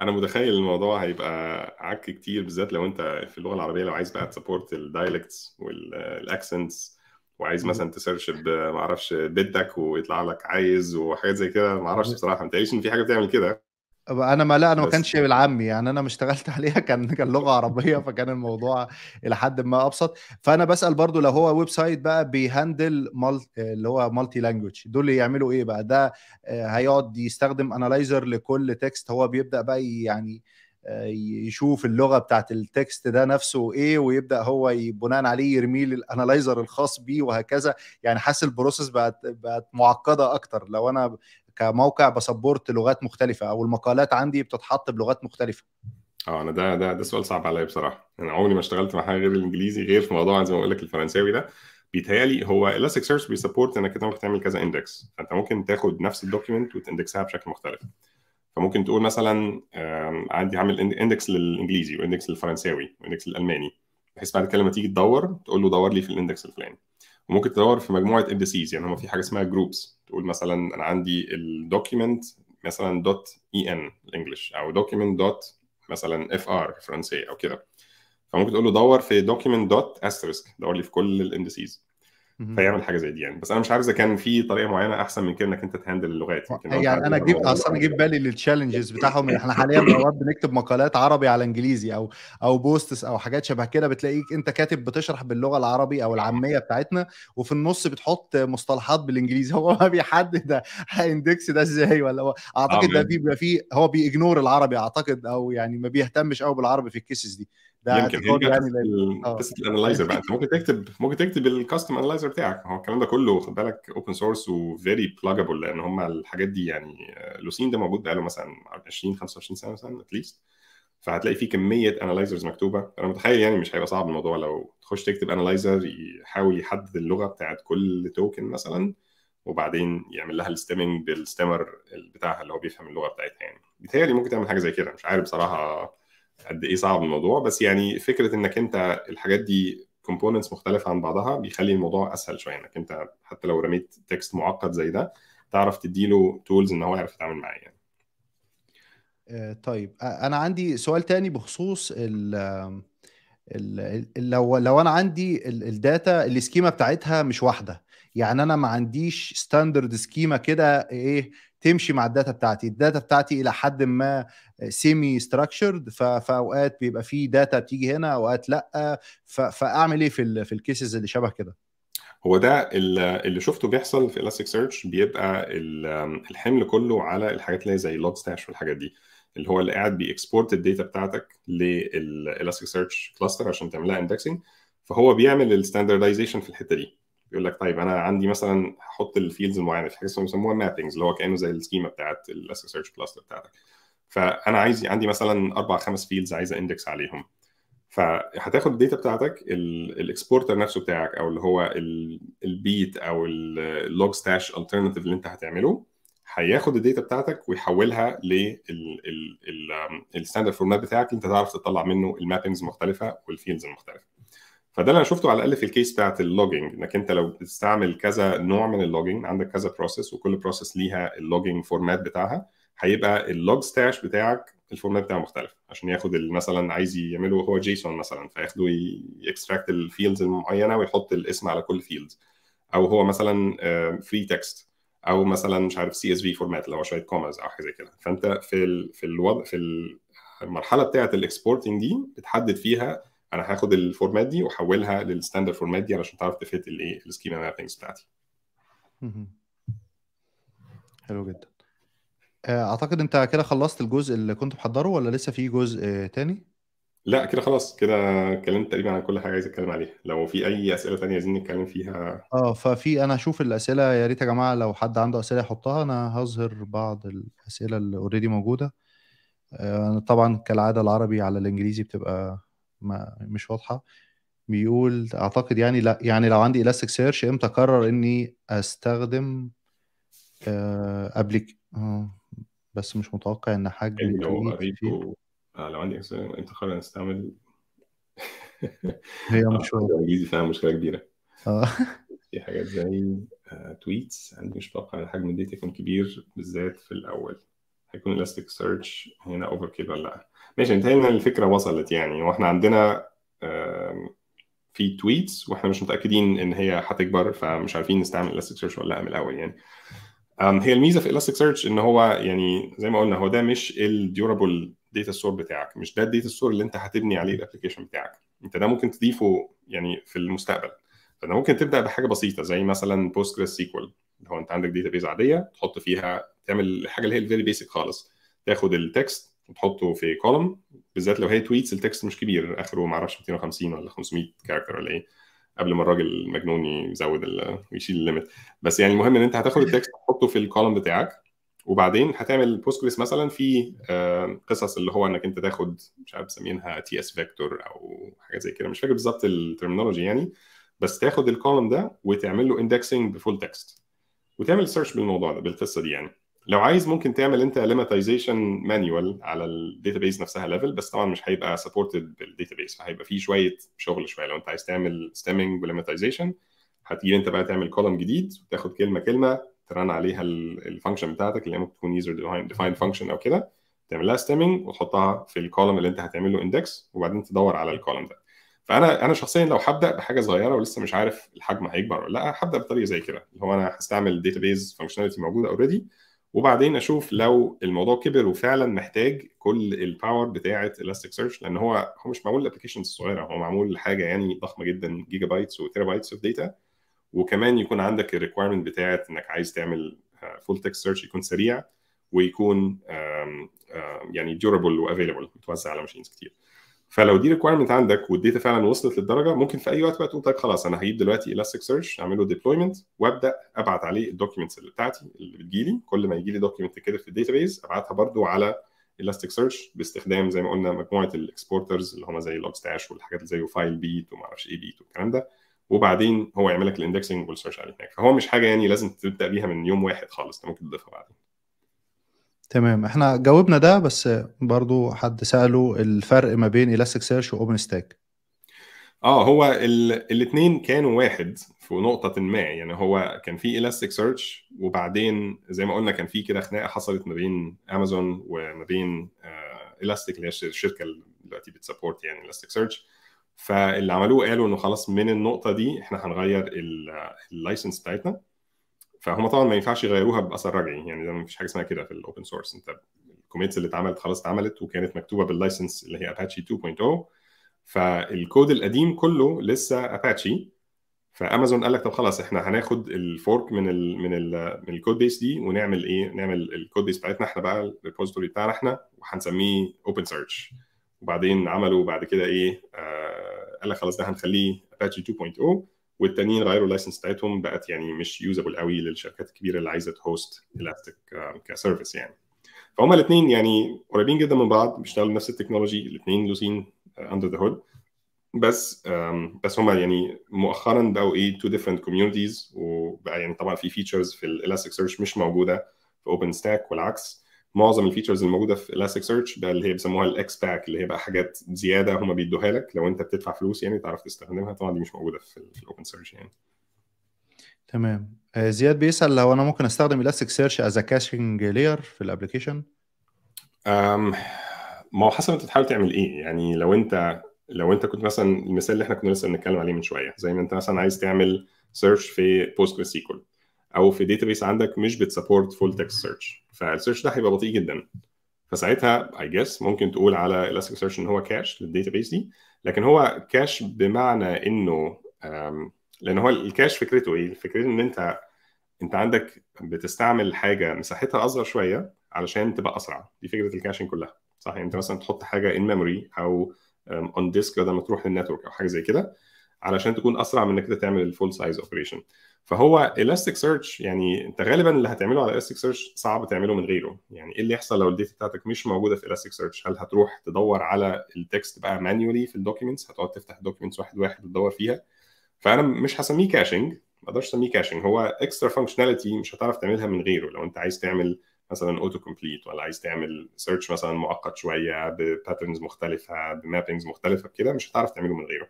أنا متخيل الموضوع هيبقى عك كتير بالذات لو أنت في اللغة العربية لو عايز بقى ت support ال dialects وال accents وعايز مثلا ت search ما أعرفش بدك ويطلع لك عايز وحاجات زي كده ما أعرفش بصراحة ما إن في حاجة بتعمل كده. أنا ما لا أنا ما كانش بالعامي يعني أنا ما اشتغلت عليها كان كان لغة عربية فكان الموضوع إلى حد ما أبسط. فأنا بسأل برضو لو هو website بقى بي handle اللي هو multi language دول اللي يعملوا إيه بقى؟ ده هيقعد يستخدم analyzer لكل text هو بيبدأ بقى يعني يشوف اللغة بتاعت ال text ده نفسه إيه ويبدأ هو بناء عليه يرميه لل analyzer الخاص بيه وهكذا. يعني حاسس ال process بقت بقت معقدة أكتر. لو أنا كموقع ب support لغات مختلفة أو المقالات عندي بتتحط بلغات مختلفة. آه أنا ده ده ده سؤال صعب عليا بصراحة. أنا عمري ما اشتغلت مع حاجة غير الإنجليزي غير في موضوع زي ما بقول لك الفرنساوي ده. بيتهيألي هو Elasticsearch بي support إنك أنت ممكن تعمل كذا index فأنت ممكن تاخد نفس ال document وت index ها بشكل مختلف. فممكن تقول مثلا عندي هعمل index للإنجليزي و index للفرنساوي و index للألماني بحيث بعد كده لما تيجي تدور تقول له دور لي في ال index الفلاني. وممكن تدور في مجموعة indices يعني هم في حاجة اسمها groups تقول مثلا أنا عندي ال document مثلا dot EN ال English أو document dot مثلا FR فرنسي أو كده. فممكن تقول له دور في document dot asterisk دور لي في كل ال indices. فيعمل حاجة زي دي يعني. بس أنا مش عارف إذا كان في طريقة معينة أحسن من كده إنك أنت ت handle اللغات. يعني أنا عايز جيب الموضوع أصلا أنا ده- جيب بالي لل challenges بتاعهم. إحنا حاليا اوقات بنكتب مقالات عربي على إنجليزي أو أو posts أو حاجات شبه كده. بتلاقيك أنت كاتب بتشرح باللغة العربي أو العامية بتاعتنا وفي النص بتحط مصطلحات بالإنجليزي. هو ما بيحدد ده هي index ده إزاي ولا هو؟ أعتقد ده. بيبقى فيه هو بي ignore العربي أعتقد أو يعني ما بيهتمش قوي بالعربي في ال cases دي. ده يمكن هي يعني قصة لأن- ال- آه. ال analyzer بقى. أنت ممكن تكتب ممكن تكتب ال custom analyzer بتاعك. هو الكلام ده كله خد بالك open source و very pluggable لأن هم الحاجات دي يعني Lucene ده موجود بقاله مثلا 20 25 سنة مثلا at least فهتلاقي فيه كمية analyzers مكتوبة. أنا متخيل يعني مش هيبقى صعب الموضوع لو تخش تكتب analyzer يحاول يحدد اللغة بتاعت كل token مثلا وبعدين يعمل لها ال stemming بال stemmer بتاعها اللي هو بيفهم اللغة بتاعتها يعني. بيتهيألي ممكن تعمل حاجة زي كده. مش عارف بصراحة قد إيه صعب الموضوع بس يعني فكرة إنك أنت الحاجات دي components مختلفة عن بعضها بيخلي الموضوع أسهل شوية إنك أنت حتى لو رميت text معقد زي ده تعرف تديله tools إن هو يعرف يتعامل معاه يعني. آه، طيب أنا عندي سؤال تاني بخصوص ال لو لو أنا عندي ال- ال data ال schema بتاعتها مش واحدة يعني أنا ما عنديش standard schema كده إيه تمشي مع ال data بتاعتي. ال data بتاعتي إلى حد ما semi structured فأوقات بيبقى في data بتيجي هنا أوقات لأ. فأعمل إيه في في ال cases اللي شبه كده؟ هو ده ال- اللي شفته بيحصل في Elasticsearch بيبقى ال- الحمل كله على الحاجات اللي هي زي Logstash والحاجات دي اللي هو اللي قاعد بي export ال data بتاعتك لل Elasticsearch cluster عشان تعملها indexing فهو بيعمل ال standardization في الحتة دي. بيقول لك طيب أنا عندي مثلا هحط ال fields المعينة في حاجة بيسموها mappings اللي هو كأنه زي ال schema بتاعت ال Elasticsearch cluster بتاعتك. فأنا عايز عندي مثلا أربع خمس fields عايز index عليهم. فهتاخد ال data بتاعتك ال exporter نفسه بتاعك أو اللي هو ال Beat أو ال Logstash alternative اللي أنت هتعمله هياخد ال data بتاعتك ويحولها لل standard format بتاعك اللي أنت تعرف تطلع منه ال mappings المختلفه وال fields المختلفة. فده اللي أنا شفته على الأقل في ال case بتاعت ال logging إنك أنت لو بتستعمل كذا نوع من ال logging عندك كذا process وكل process ليها ال logging format بتاعها هيبقى ال Logstash بتاعك ال format بتاعه مختلف. عشان ياخد مثلا عايز يعمله هو JSON مثلا فياخده ي extract ال fields المعينة ويحط الاسم على كل field أو هو مثلا free text أو مثلا مش عارف CSV format اللي هو شوية commas أو حاجة زي كده. فأنت في ال في الوضع في المرحلة بتاعة ال exporting دي بتحدد فيها أنا هاخد ال format دي واحولها لل standard format دي علشان تعرف ت fit الايه ال schema mappings بتاعتي. حلو جدا. اعتقد انت كده خلصت الجزء اللي كنت محضره ولا لسه في جزء تاني؟ لا كده خلاص كده اتكلمت تقريبا عن كل حاجة عايز اتكلم عليها. لو في أي أسئلة تانية عايزين نتكلم فيها. آه ففي أنا هشوف الأسئلة. يا ريت يا جماعة لو حد عنده أسئلة يحطها. أنا هظهر بعض الأسئلة اللي already موجودة. آه طبعا كالعادة العربي على الإنجليزي بتبقى ما مش واضحة. بيقول أعتقد يعني لا يعني لو عندي الاستيك سيرش إمتى أقرر إني أستخدم آه قبل آه بس مش متوقع إن حجم لو التويت فيه. قريته آه لو عندي أنت قرر نستعمل هي مش واضحة. الانجليزي فيها مشكلة كبيرة. في حاجات زي تويتس عندي مش متوقع إن حجم الداتا يكون كبير بالذات في الأول. هيكون Elasticsearch هنا overkill ولا لأ؟ ماشي انتهينا الفكرة وصلت يعني وإحنا عندنا في tweets وإحنا مش متأكدين ان هي هتكبر فمش عارفين نستعمل search ولا لا من الأول يعني. هي الميزة في search إن هو يعني زي ما قلنا هو ده مش ال durable data store بتاعك مش ده ال data store اللي انت هتبني عليه ال application بتاعك. انت ده ممكن تضيفه يعني في المستقبل. فده ممكن تبدأ بحاجة بسيطة زي مثلا PostgreSQL اللي هو أنت عندك database عادية تحط فيها تعمل الحاجة اللي هي ال very basic خالص. تاخد ال text وتحطه في column بالذات لو هي tweets ال text مش كبير. آخره ما أعرفش 250 ولا 500 character ولا إيه قبل ما الراجل المجنون يزود ويشيل ال limit بس يعني المهم إن أنت هتاخد ال text تحطه في ال column بتاعك. وبعدين هتعمل Postgres مثلا في قصص اللي هو إنك أنت تاخد مش عارف مسمينها tsvector أو حاجة زي كده. مش فاكر بالظبط ال terminology يعني. بس تاخد ال column ده وتعمل له indexing ب full text وتعمل search بالموضوع ده بالقصة دي يعني. لو عايز ممكن تعمل انت lemmatization manual على ال database نفسها level بس طبعا مش هيبقى supported بال database فهيبقى فيه شوية شغل شوية. لو انت عايز تعمل stemming و lemmatization هتيجي انت بقى تعمل column جديد وتاخد كلمة كلمة ت run عليها ال function بتاعتك اللي ممكن تكون user defined function أو كده. تعمل لها stemming وتحطها في ال column اللي انت هتعمل له index وبعدين تدور على ال column ده. فأنا أنا شخصيا لو هبدأ بحاجة صغيرة ولسه مش عارف الحجم هيكبر ولا لأ هبدأ بطريقة زي كده اللي هو أنا هستعمل database functionality موجودة already وبعدين أشوف لو الموضوع كبر وفعلا محتاج كل ال power بتاعة Elasticsearch لأن هو هو مش معمول ل applications صغيرة هو معمول لحاجه يعني ضخمة جدا gigabytes و terabytes of data وكمان يكون عندك ال requirement بتاعت إنك عايز تعمل full text search يكون سريع ويكون يعني durable و available متوزع على machines كتير. فلو دي requirement عندك وال data فعلا وصلت للدرجة ممكن في أي وقت بقى تقول طيب خلاص أنا هجيب دلوقتي Elasticsearch اعمل له deployment وأبدأ أبعت عليه ال documents اللي بتاعتي اللي بتجيلي. كل ما يجي لي document كده في ال database أبعتها برده على Elasticsearch باستخدام زي ما قلنا مجموعة ال exporters اللي هم زي Logstash والحاجات اللي زي Filebeat وما أعرفش إيه beat والكلام ده. وبعدين هو يعمل لك ال indexing وال search عليه هناك. فهو مش حاجة يعني لازم تبدأ بيها من يوم واحد خالص أنت ممكن تضيفها بعدين. تمام. إحنا جاوبنا ده بس برضو حد سأله الفرق ما بين Elasticsearch و OpenStack آه هو الاثنين كانوا واحد في نقطة ما. يعني هو كان في Elasticsearch وبعدين زي ما قلنا كان في كده خناقة حصلت ما بين امازون وما بين الاستيك اللي هي الشركة اللي دلوقتي بت support يعني Elasticsearch فاللي عملوه قالوا إنه خلاص من النقطة دي إحنا هنغير ال license بتاعتنا. فهم طبعا ما ينفعش يغيروها بأثر رجعي. يعني ده ما فيش حاجة اسمها كده في ال open source انت ال commits اللي اتعملت خلاص اتعملت وكانت مكتوبة بال license اللي هي اباتشي 2.0 فالكود القديم كله لسه Apache ف Amazon قال لك طب خلاص إحنا هناخد ال fork من ال من ال من ال codebase دي ونعمل إيه؟ نعمل ال codebase بتاعتنا إحنا بقى ال repository بتاعنا إحنا وهنسميه OpenSearch وبعدين عملوا بعد كده إيه؟ آه قال لك خلاص ده هنخليه اباتشي 2.0 والتانيين غيروا ال license بتاعتهم بقت يعني مش usable قوي للشركات الكبيرة اللي عايزة ت host Elastic ك service يعني. فهما الاثنين يعني قريبين جدا من بعض بيشتغلوا نفس ال technology الاثنين Lucene under the hood بس بس هما يعني مؤخرا بقوا إيه two different communities وبقى يعني طبعا في features في ال Elasticsearch مش موجودة في OpenStack والعكس. معظم ال features الموجودة في Elasticsearch ده اللي هي بيسموها ال X-Pack اللي هي بقى حاجات زيادة هم بيدوها لك. لو انت بتدفع فلوس يعني تعرف تستخدمها طبعا دي مش موجودة في ال OpenSearch يعني. تمام. زياد بيسأل لو أنا ممكن أستخدم الـ Elasticsearch as caching layer في الـ application ما هو حسب انت تحاول تعمل إيه. يعني لو انت لو انت كنت مثلا المثال اللي إحنا كنا لسه بنتكلم عليه من شوية زي ما انت مثلا عايز تعمل search في PostgreSQL أو في database عندك مش بت support full text search فال search ده هيبقى بطيء جدا. فساعتها I guess ممكن تقول على الـ Elasticsearch إن هو cache لل database دي لكن هو cache بمعنى إنه لأن هو ال cache فكرته إيه؟ فكرته إن أنت أنت عندك بتستعمل حاجة مساحتها أصغر شوية علشان تبقى أسرع. دي فكرة ال caching كلها. صح؟ يعني أنت مثلا تحط حاجة in memory أو on disk بدل ما تروح لل network أو حاجة زي كده. علشان تكون أسرع من إنك تعمل ال full size operation فهو الـ Elasticsearch يعني أنت غالبا اللي هتعمله على الـ Elasticsearch صعب تعمله من غيره. يعني إيه اللي يحصل لو ال data بتاعتك مش موجودة في الـ Elasticsearch هل هتروح تدور على ال text بقى manually في ال documents هتقعد تفتح documents واحد واحد وتدور فيها. فأنا مش هسميه caching ما أقدرش أسميه caching هو extra functionality مش هتعرف تعملها من غيره. لو أنت عايز تعمل مثلا auto complete ولا عايز تعمل search مثلا معقد شوية ب patterns مختلفة ب mappings مختلفة كده مش هتعرف تعمله من غيره.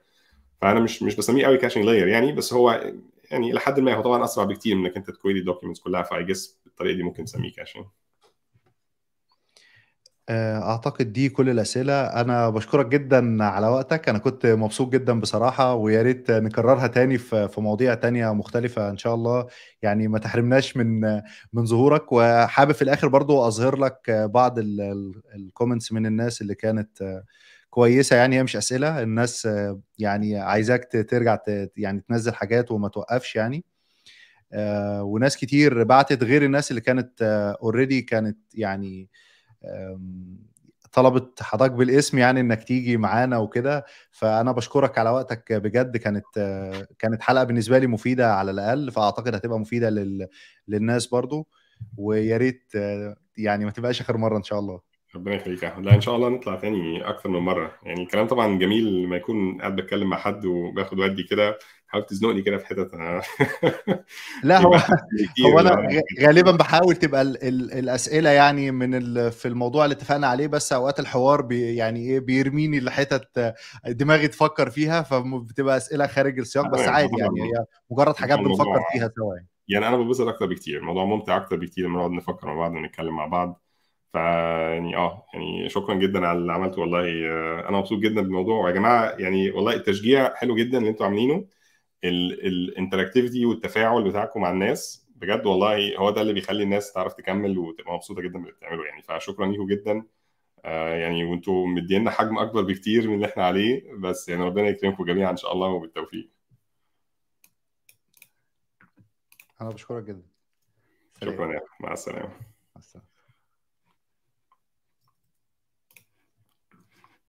فأنا مش مش بسميه قوي caching layer يعني بس هو يعني إلى حد ما هو طبعا أسرع بكتير إنك أنت ت query ال documents كلها ف I guess بالطريقة دي ممكن تسميه caching أعتقد دي كل الأسئلة. أنا بشكرك جدا على وقتك. أنا كنت مبسوط جدا بصراحة ويا ريت نكررها تاني في مواضيع تانية مختلفة إن شاء الله. يعني ما تحرمناش من من ظهورك. وحابب في الآخر برضو أظهر لك بعض ال comments من الناس اللي كانت كويسة يعني هي مش أسئلة الناس يعني عايزاك ترجع يعني تنزل حاجات وما توقفش يعني. وناس كتير بعتت غير الناس اللي كانت already كانت يعني طلبت حضرتك بالاسم يعني إنك تيجي معانا وكده. فأنا بشكرك على وقتك بجد كانت كانت حلقة بالنسبة لي مفيدة على الأقل فأعتقد هتبقى مفيدة لل... للناس برضو. ويا ريت يعني ما تبقاش آخر مرة إن شاء الله. ربنا يخليك لا إن شاء الله نطلع تاني أكتر من مرة. يعني الكلام طبعا جميل لما يكون قاعد بتكلم مع حد وباخد ودي كده. حاول تزنقني كده في حتت. لا هو هو أنا غالبا بحاول تبقى ال ال الأسئلة يعني من ال في الموضوع اللي اتفقنا عليه بس أوقات الحوار بي يعني إيه بيرميني لحتت دماغي تفكر فيها فبتبقى أسئلة خارج السياق بس عادي يعني هي مجرد حاجات بنفكر فيها سوا يعني. يعني أنا ببسط أكتر بكتير. الموضوع ممتع أكتر بكتير لما نقعد نفكر مع بعض ونتكلم مع بعض. فيعني آه يعني شكرا جدا على اللي عملته والله. آه، أنا مبسوط جدا بالموضوع. ويا جماعة يعني والله التشجيع حلو جدا اللي أنتوا عاملينه. الانتراكتيفيتي والتفاعل بتاعكم مع الناس بجد والله هو ده اللي بيخلي الناس تعرف تكمل وتبقى مبسوطة جدا باللي بتعمله يعني فشكرا ليكم جدا. آه يعني وانتوا مدينا حجم أكبر بكتير من اللي إحنا عليه بس يعني ربنا يكرمكم جميعا إن شاء الله وبالتوفيق. أنا بشكرك جدا. شكرا يا مع السلامة. مع السلامة.